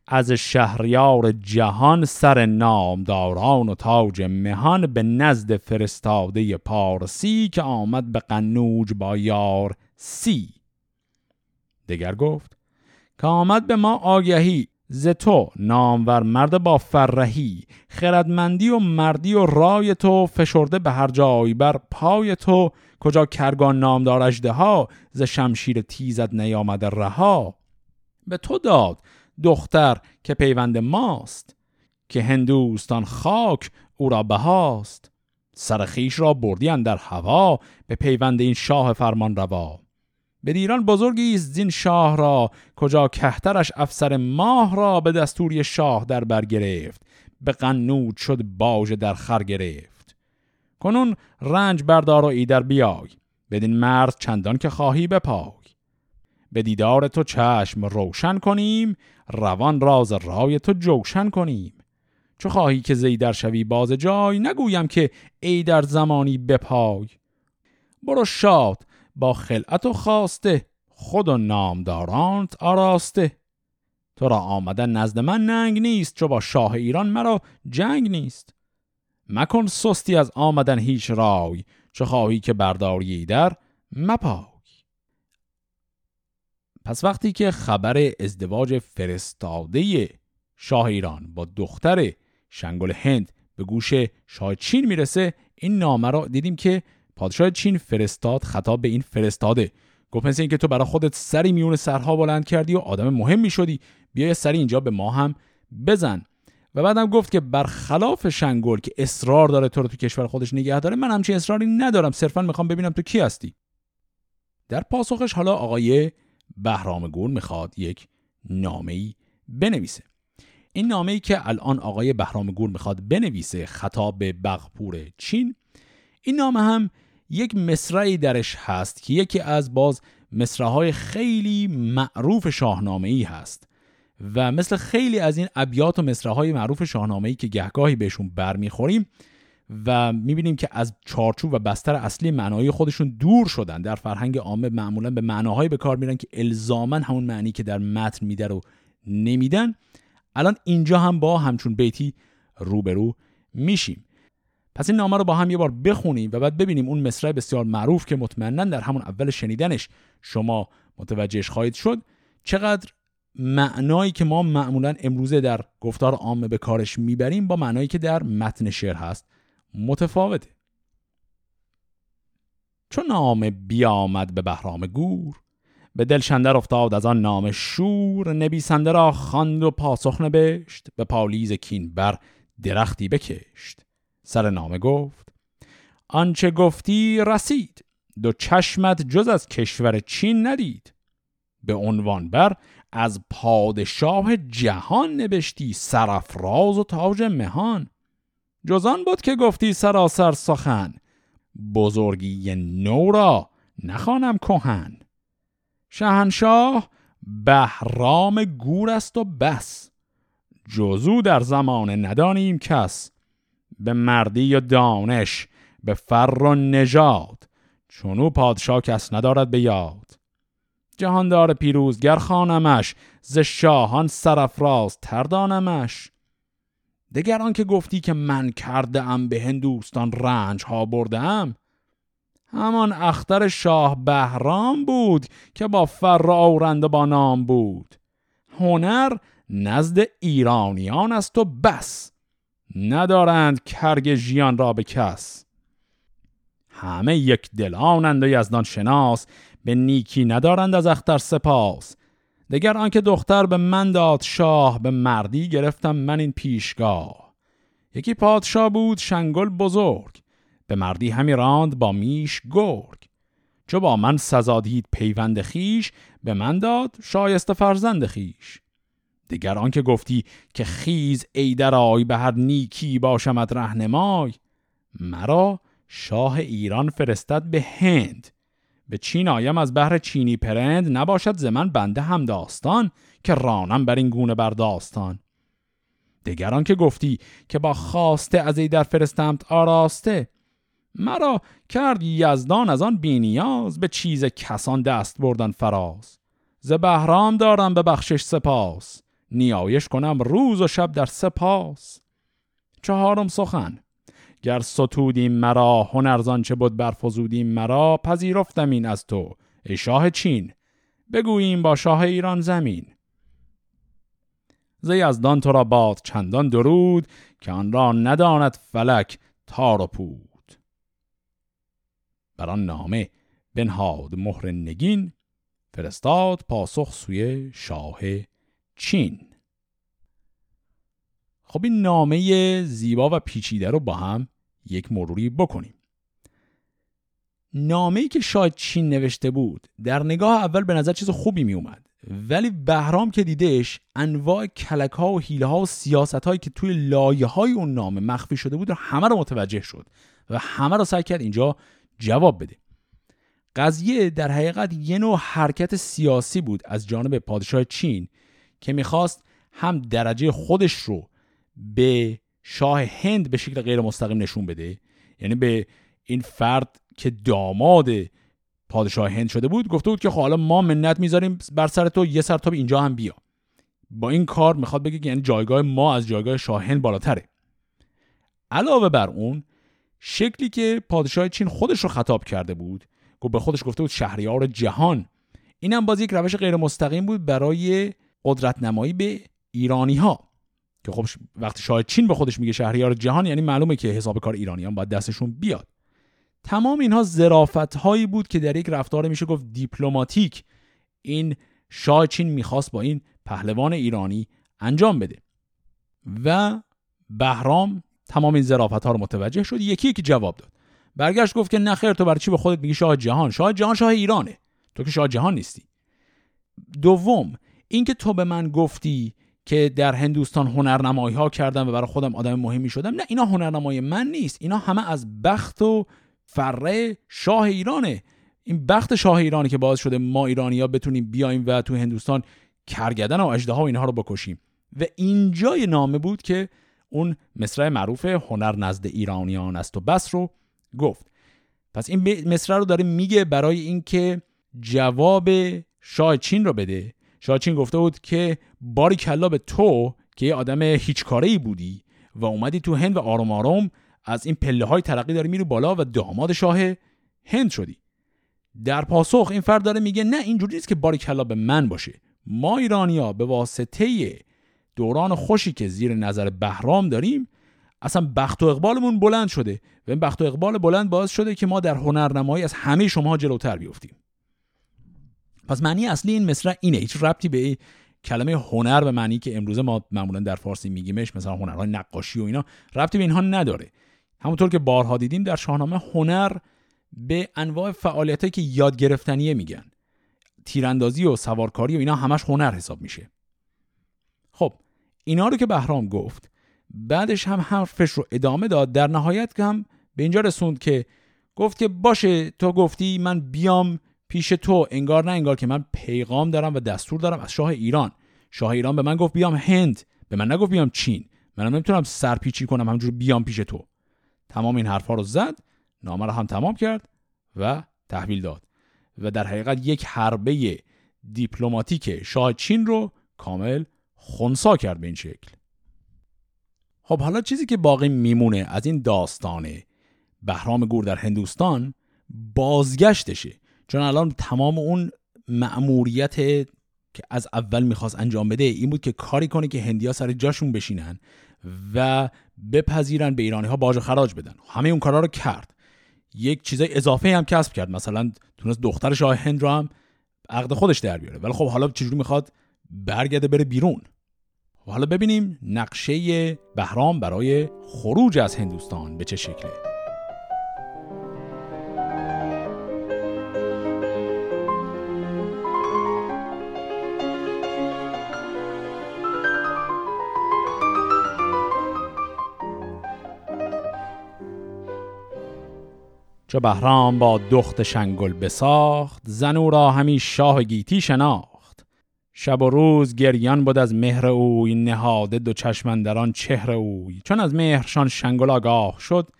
از شهریار جهان سر نامداران و تاج مهان به نزد فرستاده پارسی که آمد به قنوج با یار سی. دگر گفت که آمد به ما آگهی ز تو نامور مرد با فرهی خردمندی و مردی و رای تو فشرده به هر جای بر پای تو کجا کرگان نامدار اجده ها ز شمشیر تیزت نیامده رها. به تو داد دختر که پیوند ماست که هندوستان خاک او را بهاست. سر خیش را بردی در هوا به پیوند این شاه فرمان روا. به دیران بزرگی است زین شاه را کجا کهترش افسر ماه را به دستوری شاه در بر گرفت. به قنود شد باج در خر گرفت. کنون رنج بردار و ایدر بیای. بدین مرد چندان که خواهی بپای. به دیدار تو چشم روشن کنیم روان راز رای تو جوشن کنیم. چو خواهی که زیدر شوی باز جای نگویم که ای در زمانی بپای. برو شاد با خلعت و خواسته خود و نامدارانت آراسته. تو را آمدن نزد من ننگ نیست چو با شاه ایران مرا جنگ نیست. مکن سستی از آمدن هیچ رای چه خواهی که برداری در مپای. پس وقتی که خبر ازدواج فرستاده شاه ایران با دختر شنگل هند به گوش شاه چین می‌رسه این نامه را دیدیم که پادشاه چین فرستاد خطاب به این فرستاده. گفت مثل اینکه تو برای خودت سری میون سرها بلند کردی و آدم مهم شدی. بیا سری اینجا به ما هم بزن. و بعدم گفت که برخلاف شنگل که اصرار داره تو رو تو کشور خودش نگه داره من همچین اصراری ندارم. صرفا می‌خوام ببینم تو کی هستی. در پاسخش حالا آقای بهرام گور می‌خواد یک نامه ای بنویسه. این نامه ای که الان آقای بهرام گور می‌خواد بنویسه خطاب به بغپور چین این نامه هم یک مصرعی درش هست که یکی از باز مصرعهای خیلی معروف شاهنامه ای هست. و مثل خیلی از این ابیات و مصرعهای معروف شاهنامه ای که گهگاهی بهشون برمیخوریم و می‌بینیم که از چارچوب و بستر اصلی معنایی خودشون دور شدن. در فرهنگ عامه معمولا به معناهایی به کار میرن که الزاما همون معنی که در متن میده رو نمیدن. الان اینجا هم با همچون بیتی روبرو میشیم. پس این نامه رو با هم یه بار بخونیم و بعد ببینیم اون مصرع بسیار معروف که مطمئنا در همون اول شنیدنش شما متوجهش خواهید شد چقدر معنایی که ما معمولا امروزه در گفتار عامه به کارش می‌بریم با معنایی که در متن شعر هست. متفاوته. چون نام بیامد به بهرام گور به دل شندر افتاد از آن نام شور نبیسنده را خواند و پاسخ نبشت به پالیز کین بر درختی بکشت. سر نامه گفت آنچه گفتی رسید دو چشمت جز از کشور چین ندید. به عنوان بر از پادشاه جهان نبشتی سرفراز و تاج مهان. جزان بود که گفتی سراسر سخن بزرگی نو را نخوانم کهن. شهنشاه بهرام گور است و بس. جزو در زمان ندانیم کس. به مردی و دانش به فر و نژاد. چونو پادشاه کس ندارد به یاد. جهاندار پیروزگر خانمش ز شاهان سرفراز تردانمش. دگر که گفتی که من کرده ام به هندوستان رنج ها بردم همان اختر شاه بهرام بود که با فر آورند با نام بود. هنر نزد ایرانیان است و بس ندارند کرگ ژیان را به کس. همه یک دلانند و یزدان شناس به نیکی ندارند از اختر سپاس. دگر آنکه دختر به من داد شاه به مردی گرفتم من این پیشگاه. یکی پادشاه بود شنگل بزرگ به مردی همی راند با میش گرگ. چو با من سزا دید پیوند خیش به من داد شایسته فرزند خیش دیگر آنکه گفتی که خیز ای درای به هر نیکی باشمد رهنمای مرا شاه ایران فرستد به هند. به چین آیم از بهر چینی پرند نباشد زمن بنده هم داستان که رانم بر این گونه بر داستان. دگران که گفتی که با خواسته از ای در فرستمت آراسته مرا کرد یزدان از آن بینیاز به چیز کسان دست بردن فراز. ز بهرام دارم به بخشش سپاس نیایش کنم روز و شب در سپاس. چهارم سخن گر ستودیم مرا هنرزان چه بود برفزودیم مرا پذیرفتم این از تو ای شاه چین. بگوییم با شاه ایران زمین. ز یزدان تو را باد چندان درود که آن را نداند فلک تار و پود. بر نامه بنهاد مهر نگین فرستاد پاسخ سوی شاه چین. خب این نامه زیبا و پیچیده رو با هم یک مروری بکنیم. نامه که شاید چین نوشته بود در نگاه اول به نظر چیز خوبی می اومد ولی بهرام که دیدش انواع کلک ها و حیله ها و سیاست هایی که توی لایه های اون نامه مخفی شده بود همه رو متوجه شد و همه رو سعی کرد اینجا جواب بده. قضیه در حقیقت یه نوع حرکت سیاسی بود از جانب پادشاه چین که می‌خواست هم درجه خودش رو به شاه هند به شکل غیر مستقیم نشون بده. یعنی به این فرد که داماد پادشاه هند شده بود گفته بود که خب حالا ما منت می‌ذاریم بر سر تو یه سر تا اینجا هم بیا. با این کار می‌خواد بگه که یعنی جایگاه ما از جایگاه شاه هند بالاتره. علاوه بر اون شکلی که پادشاه چین خودش رو خطاب کرده بود گفت به خودش گفته بود شهریار جهان. اینم باز یک روش غیر مستقیم بود برای قدرت نمایی به ایرانی ها که خب وقتی شاه چین به خودش میگه شهریار جهان یعنی معلومه که حساب کار ایرانیان باید دستشون بیاد. تمام اینها ظرافت هایی بود که در یک رفتار میشه گفت دیپلماتیک. این شاه چین می‌خواست با این پهلوان ایرانی انجام بده. و بهرام تمام این ظرافت ها رو متوجه شد. یکی یکی جواب داد. برگشت گفت که نخیر تو برای چی به خودت میگی شاه جهان؟ شاه جهان شاه ایرانه. تو که شاه جهان نیستی. دوم اینکه تو به من گفتی که در هندوستان هنرنمایی ها کردم و برای خودم آدم مهمی شدم. نه اینا هنرنمای من نیست. اینا همه از بخت و فره شاه ایرانه. این بخت شاه ایرانه که باعث شده ما ایرانی ها بتونیم بیایم و تو هندوستان کرگدن و اجده ها و اینها رو بکشیم. و اینجای نامه بود که اون مصرع معروف هنر نزد ایرانیان است و بس رو گفت. پس این مصرع رو داره میگه برای اینکه جواب شاه چین رو بده. شاچین گفته بود که باری کلا به تو که یه آدم هیچ کاره بودی و اومدی تو هند و آروم آروم از این پله های ترقی داری میری بالا و داماد شاه هند شدی. در پاسخ این فرد داره میگه نه اینجوری نیست که باری کلا به من باشه. ما ایرانیا به واسطه دوران خوشی که زیر نظر بهرام داریم اصلا بخت و اقبالمون بلند شده و این بخت و اقبال بلند باعث شده که ما در هنرنمایی از همه شما جلوتر بیفتیم. پس معنی اصلی این مصرع اینه. هیچ ربطی به کلمه هنر به معنی که امروزه ما معمولا در فارسی میگیمش مثلا هنرهای نقاشی و اینا ربطی به اینها نداره. همونطور که بارها دیدیم در شاهنامه هنر به انواع فعالیت که یاد گرفتنیه میگن. تیراندازی و سوارکاری و اینا همش هنر حساب میشه. خب اینا رو که بهرام گفت بعدش هم حرفش رو ادامه داد. در نهایت هم به اینجا رسوند که گفت که باشه تو گفتی من بیام پیش تو انگار نه انگار که من پیغام دارم و دستور دارم از شاه ایران. شاه ایران به من گفت بیام هند. به من نگفت بیام چین. منم نمی‌تونم سرپیچی کنم همجور بیام پیش تو. تمام این حرفها رو زد نامه رو هم تمام کرد و تحویل داد. و در حقیقت یک حربه دیپلماتیک شاه چین رو کامل خونسا کرد به این شکل. خب حالا چیزی که باقی میمونه از این داستانه بهرام گور در هندوستان بازگشتشه. چون الان تمام اون مأموریت که از اول می‌خواست انجام بده این بود که کاری کنه که هندیا سر جاشون بشینن و بپذیرن به ایرانی ها باج و خراج بدن. همه اون کارا رو کرد. یک چیزای اضافه هم کسب کرد. مثلا تونست دختر شاه هند رو هم عقد خودش در بیاره. ولی خب حالا چجوری می‌خواد برگرده بره بیرون؟ و حالا ببینیم نقشه بهرام برای خروج از هندوستان به چه شکله. چو بهرام با دخت شنگل بساخت زنو را همی شاه گیتی شناخت. شب و روز گریان بود از مهر اوی نهاده دو چشمندران چهر اوی. چون از مهرشان شنگل آگاه شد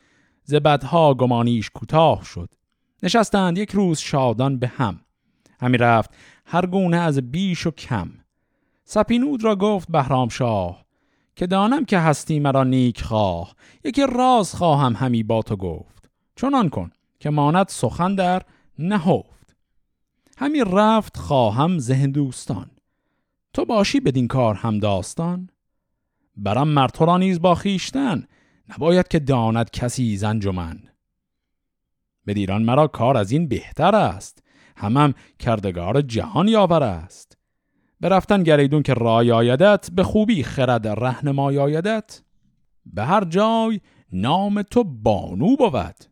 ز بدها گمانیش کوتاه شد. نشستند یک روز شادان به هم. همی رفت هر گونه از بیش و کم. سپینود را گفت بهرام شاه که دانم که هستی مرا نیک خواه. یکی راز خواهم همی با تو گفت. چنان کن. که ماند سخن در نهفت. همین رفت خواهم ذهن دوستان. تو باشی بدین کار هم داستان. برم را نیز با خیشتن نباید که داند کسی زنجمن به دیران مرا کار از این بهتر است. همم کردگار جهان یاور است. برفتن گریدون که رای آیدت به خوبی خرد رهنمای آیدت. به هر جای نام تو بانو بود.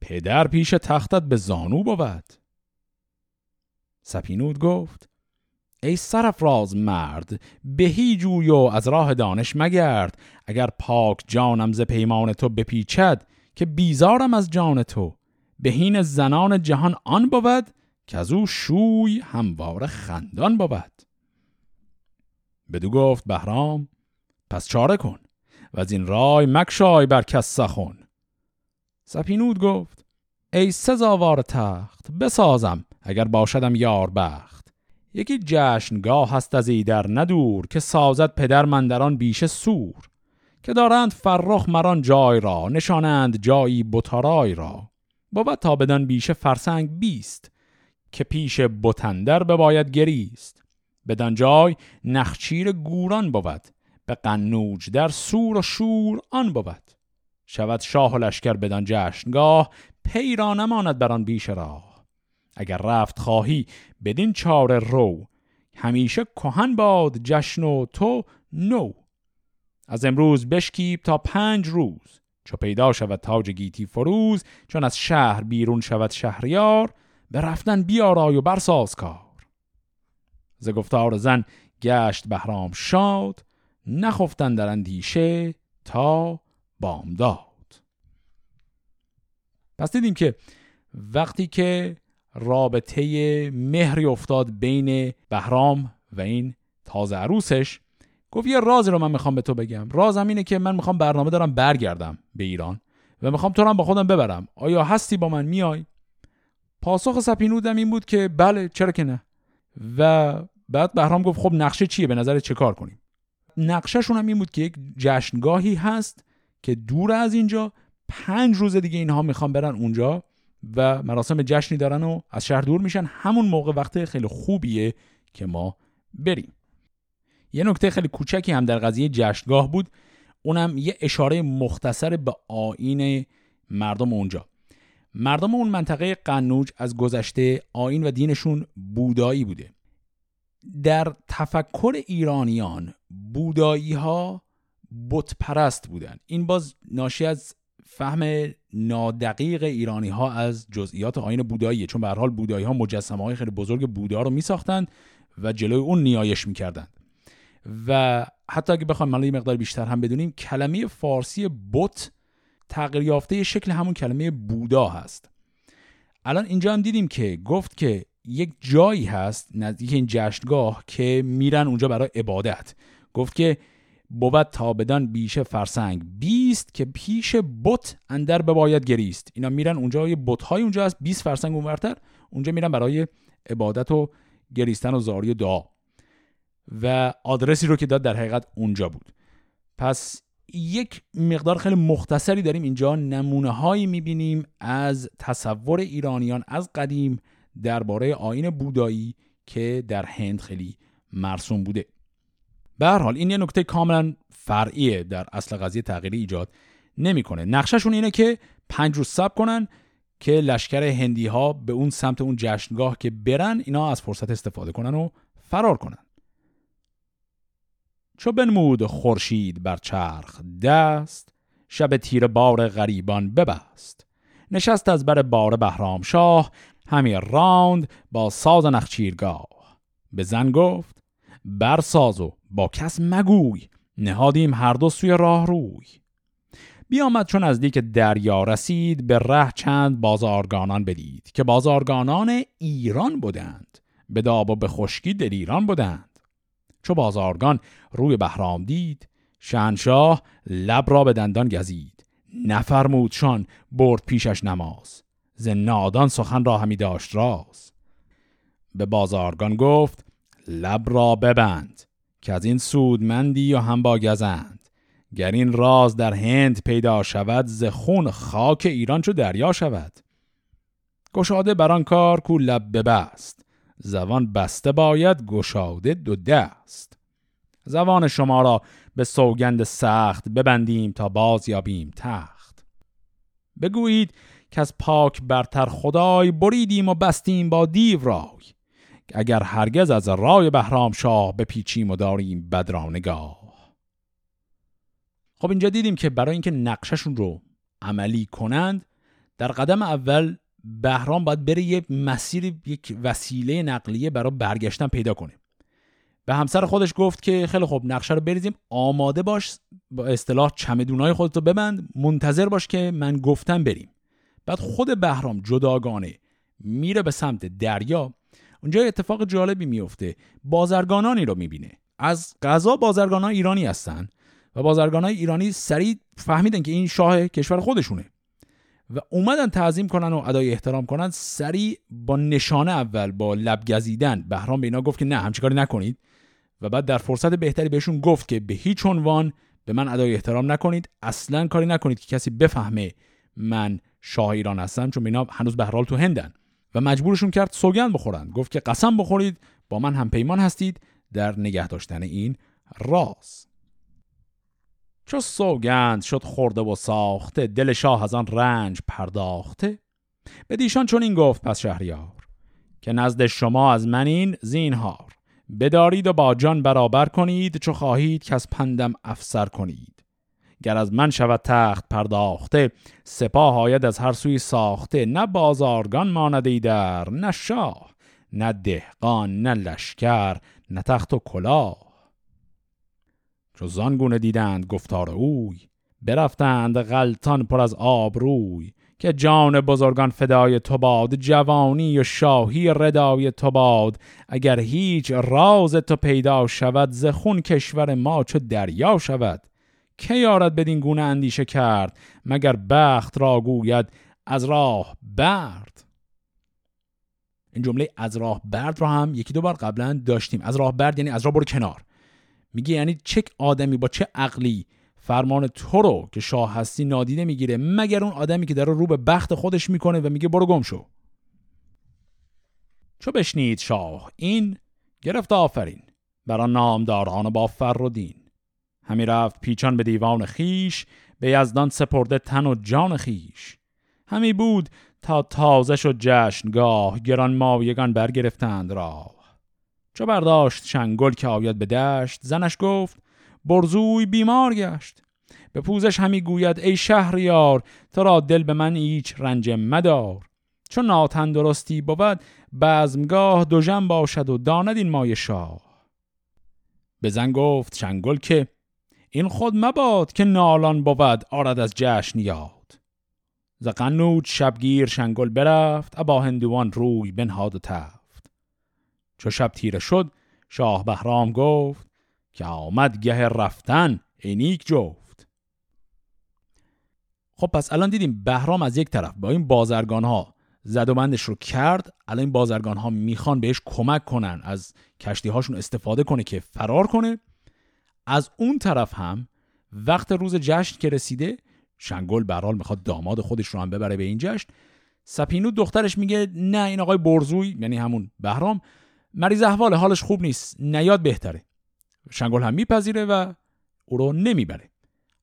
پدر پیش تختت به زانو بود. سپینود گفت ای راز مرد بهی جوی و از راه دانش مگرد. اگر پاک جانم ز پیمان تو بپیچد که بیزارم از جان تو. بهین زنان جهان آن بود که از او شوی هموار خندان بود. بدو گفت بهرام پس چاره کن و از این رای مکشای بر کس سخن. سپینود گفت ای سزاوار تخت بسازم اگر باشدم یار بخت. یکی جشنگاه هست از ایدر ندور که سازد پدر مندران بیش سور که دارند فرخ مران جای را نشانند جایی بطارای را. بود تا بدن بیش فرسنگ بیست که پیش بتندر بباید گریست. بدن جای نخچیر گوران بود به قنوج در سور و شور آن بود. شود شاه و لشکر بدان جشنگاه پیرا نماند بران بیش راه. اگر رفت خواهی بدین چار رو. همیشه کهن باد جشن و تو نو. از امروز بشکیب تا پنج روز. چو پیدا شود تاج گیتی فروز چون از شهر بیرون شود شهریار به رفتن بیارای و برساز کار. ز گفتار زن گشت بهرام شاد نخفتن در اندیشه تا بامداد پس دیدیم که وقتی که رابطه مهری افتاد بین بهرام و این تازه عروسش گفت یه رازی رو من می‌خوام به تو بگم. رازم اینه که من می‌خوام برنامه دارم برگردم به ایران و می‌خوام تو رو با خودم ببرم. آیا هستی با من؟ میای. پاسخ سپینودم این بود که بله چرا که نه. و بعد بهرام گفت خب نقشه چیه؟ به نظر چه کار کنیم؟ نقشهشون هم این بود که یک جشنگاهی هست که دور از اینجا پنج روز دیگه اینها می‌خوان برن اونجا و مراسم جشنی دارن و از شهر دور میشن. همون موقع وقت خیلی خوبیه که ما بریم. یه نکته خیلی کوچکی هم در قضیه جشنگاه بود. اونم یه اشاره مختصر به آین مردم اونجا. مردم اون منطقه قنوج از گذشته آین و دینشون بودایی بوده. در تفکر ایرانیان بودایی ها بت پرست بودن. این باز ناشی از فهم نادقیق ایرانی ها از جزئیات آین بودایی چون به حال بودایی ها مجسمه های خیلی بزرگ بودا رو می ساختند و جلوی اون نیایش می‌کردند. و حتی اگه بخوایم مالی مقدار بیشتر هم بدونیم کلمه فارسی بت تغییر یافته شکل همون کلمه بودا هست. الان اینجا هم دیدیم که گفت که یک جایی هست نزدیک این جشنگاه که میرن اونجا برای عبادت. گفت که بود تا بدان بیشه فرسنگ. بیست که پیش بت اندر باید گریست. اینا میرن اونجا یه بت های اونجا هست. 20 فرسنگ اونورتر اونجا میرن برای عبادت و گریستن و زاری و دعا. و آدرسی رو که داد در حقیقت اونجا بود. پس یک مقدار خیلی مختصری داریم اینجا. نمونه هایی می‌بینیم از تصور ایرانیان از قدیم درباره آین بودایی که در هند خیلی مرسوم بوده. به هر حال این یه نکته کاملا فرعیه در اصل قضیه تغییری ایجاد نمی‌کنه. نقششون اینه که پنج روز صبر کنن که لشکر هندی ها به اون سمت اون جشنگاه که برن اینا از فرصت استفاده کنن و فرار کنن. چو بنمود خورشید بر چرخ دست شب تیر بار غریبان ببست. نشست از بر بار بهرام شاه همی راند با ساز نخچیرگاه. به زن گفت بر سازو با کس مگوی نهادیم هر دو سوی راه روی. بیامد چون نزدیک دریا رسید به ره چند بازارگانان بدید که بازارگانان ایران بودند. به داب و به خشکی در ایران بودند. چو بازارگان روی بهرام دید شنشاه لب را به دندان گزید. نفرمودشان برد پیشش نماز. ز نادان سخن را همی داشت راز. به بازارگان گفت لب را ببند. که از این سودمندی و هم با گزند گر این راز در هند پیدا شود ز خون خاک ایران چو دریا شود. گشاده بران کار کو لب ببست زبان بسته باید گشاده دو دست. زبان شما را به سوگند سخت ببندیم تا باز یابیم تخت. بگویید که از پاک برتر خدای بریدیم و بستیم با دیو رای. اگر هرگز از رای بهرام شاه بپیچیم و داریم بدرانگاه. خب اینجا دیدیم که برای اینکه نقششون رو عملی کنند در قدم اول بهرام باید بره یه مسیر یک وسیله نقلیه برای برگشتن پیدا کنه. به همسر خودش گفت که خیلی خوب نقشه رو بریزیم. آماده باش با اصطلاح چمدونای خودتو ببند منتظر باش که من گفتم بریم. بعد خود بهرام جداگانه میره به سمت دریا. اونجا اتفاق جالبی میفته بازرگانانی رو می‌بینه. از غذا بازرگانان ایرانی هستن و بازرگانای ایرانی سریع فهمیدن که این شاه کشور خودشونه. و اومدن تعظیم کنن و ادای احترام کنن سریع با نشانه اول با لب گزیدن بهرام به اینا گفت که نه همچی کاری نکنید. و بعد در فرصت بهتری بهشون گفت که به هیچ عنوان به من ادای احترام نکنید. اصلا کاری نکنید که کسی بفهمه من شاه ایران هستم چون اینا هنوز به تو هندن. و مجبورشون کرد سوگند بخورن گفت که قسم بخورید با من هم پیمان هستید در نگه داشتن این راز. چو سوگند شد خورده و ساخته دل شاه از آن رنج پرداخته. به دیشان چون این گفت پس شهریار که نزد شما از من این زینهار. بدارید و با جان برابر کنید چو خواهید که از پندم افسر کنید. گر از من شود تخت پرداخته سپاه آید از هر سوی ساخته. نه بازارگان ماند در نه شاه نه دهقان نه لشکر نه تخت و کلاه. چو زانگونه دیدند گفتار اوی برفتند غلطان پر از آب روی که جان بزرگان فدای تو باد جوانی و شاهی ردای تو باد. اگر هیچ راز تو پیدا شود ز خون کشور ما چو دریا شود. که یارد بدین گونه اندیشه کرد مگر بخت را گوید از راه برد؟ این جمله از راه برد رو هم یکی دو بار قبلا داشتیم. از راه برد یعنی از راه برو کنار. میگه یعنی چه آدمی با چه عقلی فرمان تو رو که شاه هستی نادیده می‌گیره مگر اون آدمی که داره رو به بخت خودش می‌کنه و میگه برو گم شو. چو بشنید شاه این گرفت آفرین. برا نامداران با فر و دین. همی رفت پیچان به دیوان خیش به یزدان سپرده تن و جان خیش. همی بود تا تازه شد جشنگاه گران ماویگان برگرفتند راه. چو برداشت شنگل که آید به دشت زنش گفت برزوی بیمار گشت. به پوزش همی گوید ای شهریار تو را دل به من هیچ رنج مدار. چون ناتندرستی بود بزمگاه دوژن باشد و داند این مای شاه. بزن گفت شنگل که این خود مباد که نالان بود آرد از جشن یاد. ز قنوج شبگیر شنگل برفت ابا هندوان روی بنهاد و تفت. چو شب تیره شد شاه بهرام گفت که آمد گه رفتن اینیک جفت. خب پس الان دیدیم بهرام از یک طرف با این بازرگان ها زد و بندش رو کرد الان این بازرگان ها می‌خوان بهش کمک کنن از کشتی هاشون استفاده کنه که فرار کنه. از اون طرف هم وقت روز جشن که رسیده شنگل برال می‌خواد داماد خودش رو هم ببره به این جشن. سپینو دخترش میگه نه این آقای برزوی یعنی همون بهرام مریض احوال حالش خوب نیست نیاد بهتره. شنگل هم میپذیره و او رو نمی‌بره.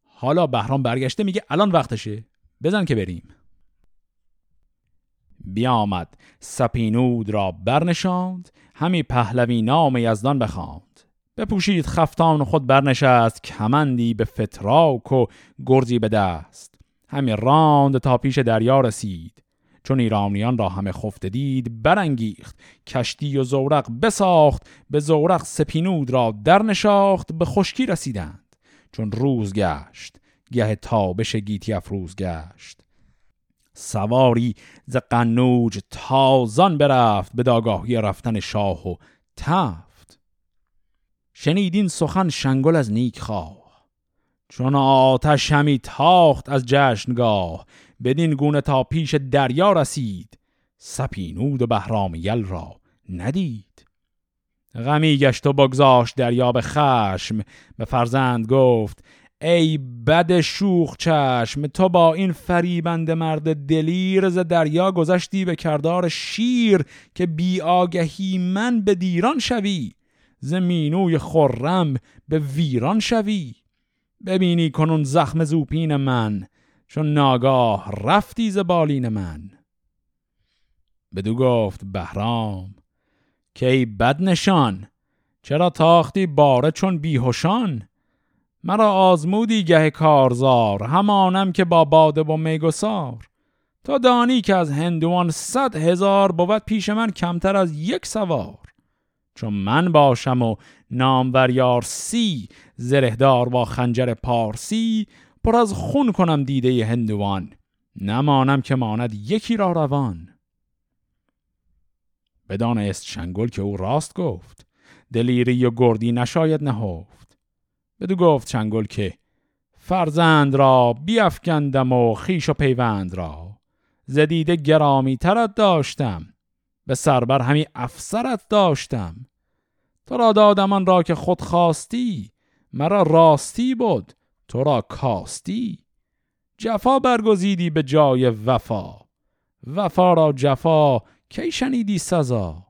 حالا بهرام برگشته میگه الان وقتشه بزن که بریم. بیامد سپینود را برنشاند همی پهلوی نام یزدان بخواند. بپوشید خفتان خود برنشست کمندی به فتراک و گرزی به دست. همی راند تا پیش دریا رسید. چون ایرانیان را همه خفته دید برانگیخت. کشتی و زورق بساخت به زورق سپینود را در نشاخت به خشکی رسیدند. چون روز گشت گه تابش گیتی افروز گشت. سواری ز قنوج تازان برفت به داگاهی رفتن شاه و تفت شنیدین سخن شنگل از نیک خواه چون آتش همی تاخت از جشنگاه بدین گونه تا پیش دریا رسید سپینود و بهرام یل را ندید. غمی گشت و بگذاشت دریا به خشم به فرزند گفت ای بد شوخ چشم تو با این فریبند مرد دلیر ز دریا گذشتی به کردار شیر که بی آگهی من به دیران شوی. ز مینوی خرم به ویران شوی. ببینی کنون زخم زوپین من چون ناگاه رفتی ز بالین من. بدو گفت بهرام که ای بد نشان؟ چرا تاختی باره چون بیهوشان مرا آزمودی گه کارزار همانم که با باده و میگسار. تا دانی که از هندوان صد هزار بود پیش من کمتر از یک سوار. چون من باشم و نامور یار سی زرهدار با خنجر پارسی پر از خون کنم دیده هندوان. نمانم که ماند یکی را روان. بدانست شنگل که او راست گفت. دلیری و گردی نشاید نهفت. بدو گفت شنگل که فرزند را بیافکندم و خیش و پیوند را. زدیده گرامی ترت داشتم. به سربر همی افسرت داشتم. تو را دادم را که خود خواستی مرا راستی بود تو را کاستی. جفا برگزیدی به جای وفا وفا را جفا کی شنیدی سزا؟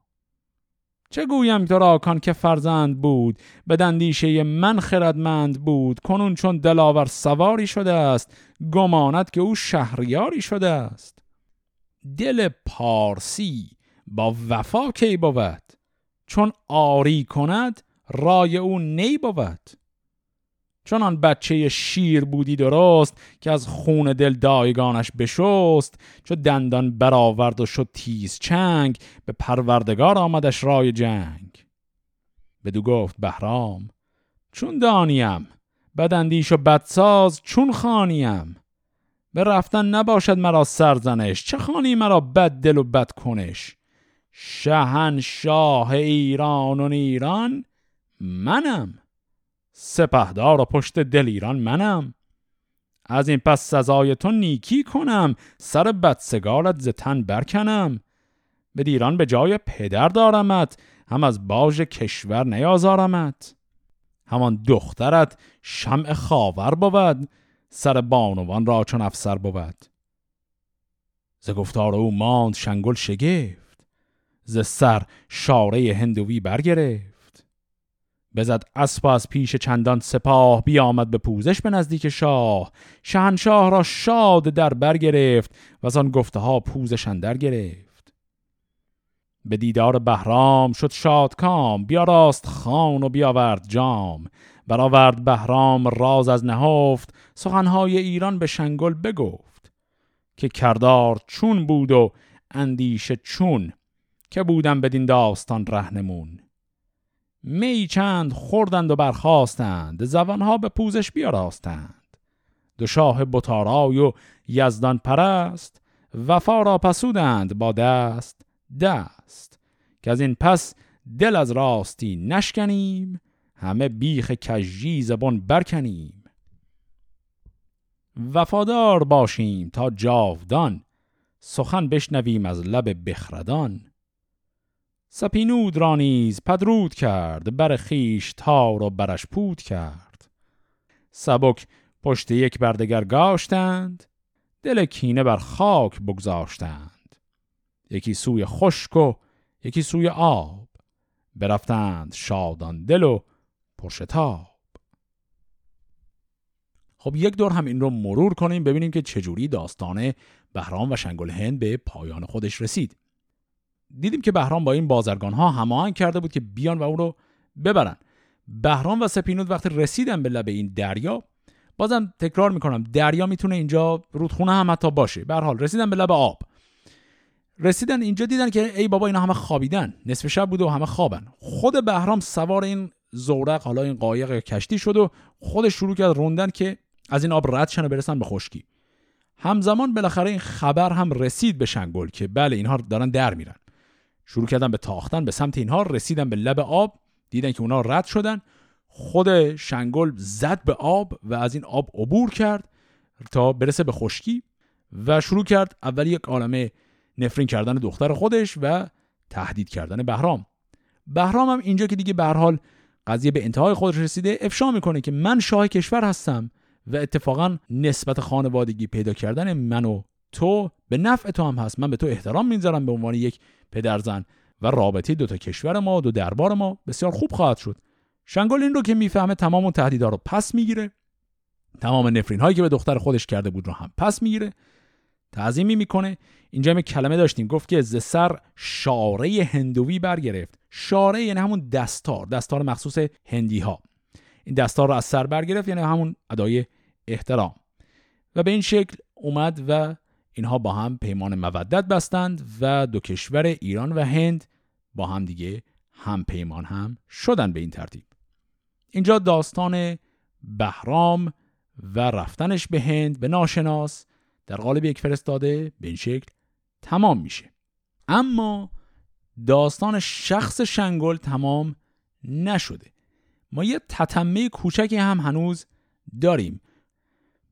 چه گویم تو را کان که فرزند بود به دندیشه من خردمند بود کنون چون دلاور سواری شده است گماند که او شهریاری شده است. دل پارسی با وفا کی بود؟ چون آری کند رای او نی بود. چون آن بچه شیر بودی درست که از خون دل دایگانش بشست چو دندان برآورد و شد تیز چنگ به پروردگار آمدش رای جنگ. بدو گفت بهرام چون دانیم بدندیش و بدساز چون خانیم به رفتن نباشد مرا سرزنش چه خانی مرا بد دل و بد کنش؟ شهن شاه ایران و ایران منم. سپهدار و پشت دل ایران منم. از این پس سزای تو نیکی کنم. سر بدسگالت ز تن برکنم. به دیران به جای پدر دارمت. هم از باج کشور نیازارمت. همان دخترت شمع خاور بود. سر بانوان را چون افسر بود. ز گفتار او ماند شنگل شگفت. ز سر شاره هندوی برگرفت. بزد اسب از پیش چندان سپاه بیامد به پوزش به نزدیک شاه. شهنشاه را شاد در بر گرفت و از آن گفته ها پوزش اندر گرفت. به دیدار بهرام شد شاد کام بیا راست خان و بیاورد جام. برآورد بهرام راز از نهفت. سخنهای ایران به شنگل بگفت که کردار چون بود و اندیشه چون که بودم بدین داستان رهنمون. می چند خوردند و برخواستند زبانها به پوزش بیاراستند. دو شاه بطارای و یزدان پرست وفا را پسودند با دست دست. که از این پس دل از راستی نشکنیم همه بیخ کجی زبان برکنیم. وفادار باشیم تا جاودان سخن بشنویم از لب بخردان. سپینود را نیز پدرود کرد بر خیش تار و برش پود کرد. سبک پشت یک بردگر گاشتند دل کینه بر خاک بگذاشتند. یکی سوی خشک و یکی سوی آب. برفتند شادان دل و پرشتاب خب یک دور هم این رو مرور کنیم ببینیم که چجوری داستان بهرام و شنگل هند به پایان خودش رسید. دیدیم که بهرام با این بازرگان ها هماهنگ کرده بود که بیان و اون رو ببرن. بهرام و سپینود وقتی رسیدن به لب این دریا بازم تکرار می‌کنم دریا می‌تونه اینجا رودخونه هم حتی باشه. به حال رسیدن به لب آب. رسیدن اینجا دیدن که ای بابا اینا همه خوابیدن. نصف شب بود و همه خوابن. خود بهرام سوار این زورق حالا این قایق کشتی شد و خودش شروع کرد روندن که از این آب رد شن برسن به خشکی. همزمان بالاخره این خبر هم رسید به شنگل که بله اینها دارن در میرن. شروع کردن به تاختن به سمت اینها رسیدن به لب آب دیدن که اونا رد شدن. خود شنگل زد به آب و از این آب عبور کرد تا برسه به خشکی و شروع کرد اول یک عالمه نفرین کردن دختر خودش و تهدید کردن بهرام. بهرام هم اینجا که دیگه به حال قضیه به انتهای خودش رسیده افشا می‌کنه که من شاه کشور هستم و اتفاقا نسبت خانوادگی پیدا کردن من و تو به نفع تو هم هست. من به تو احترام می‌ذارم به عنوان یک پدرزن و رابطه دو تا کشور ما و دو دربار ما. بسیار خوب خواهد شد. شنگل این رو که می‌فهمه تمام اون تهدیدها رو پس می‌گیره. تمام نفرین هایی که به دختر خودش کرده بود رو هم پس می‌گیره. تعظیمی می‌کنه. اینجا می کلمه داشتیم. گفت که ز سر شاره هندوی برگرفت. شاره یعنی همون دستار. دستار مخصوص هندی ها این دستار رو از سر برگرفت یعنی همون ادای احترام. و به این شکل اومد و اینها با هم پیمان مودت بستند و دو کشور ایران و هند با هم دیگه هم پیمان هم شدن به این ترتیب. اینجا داستان بهرام و رفتنش به هند به ناشناس در قالب یک فرستاده به این شکل تمام میشه. اما داستان شخص شنگل تمام نشده. ما یه تتمه کوچکی هم هنوز داریم.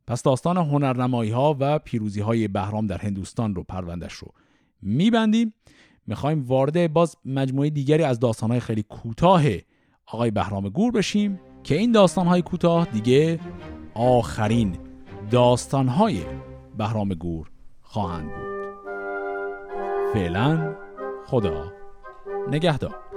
پس داستان هنرنمایی ها و پیروزی های بهرام در هندوستان رو پروندش رو میبندیم. می‌خوایم وارد باز مجموعه دیگری از داستان های خیلی کوتاه آقای بهرام گور بشیم که این داستان های کوتاه دیگه آخرین داستان های بهرام گور خواهند بود. فعلا خدا نگهدار.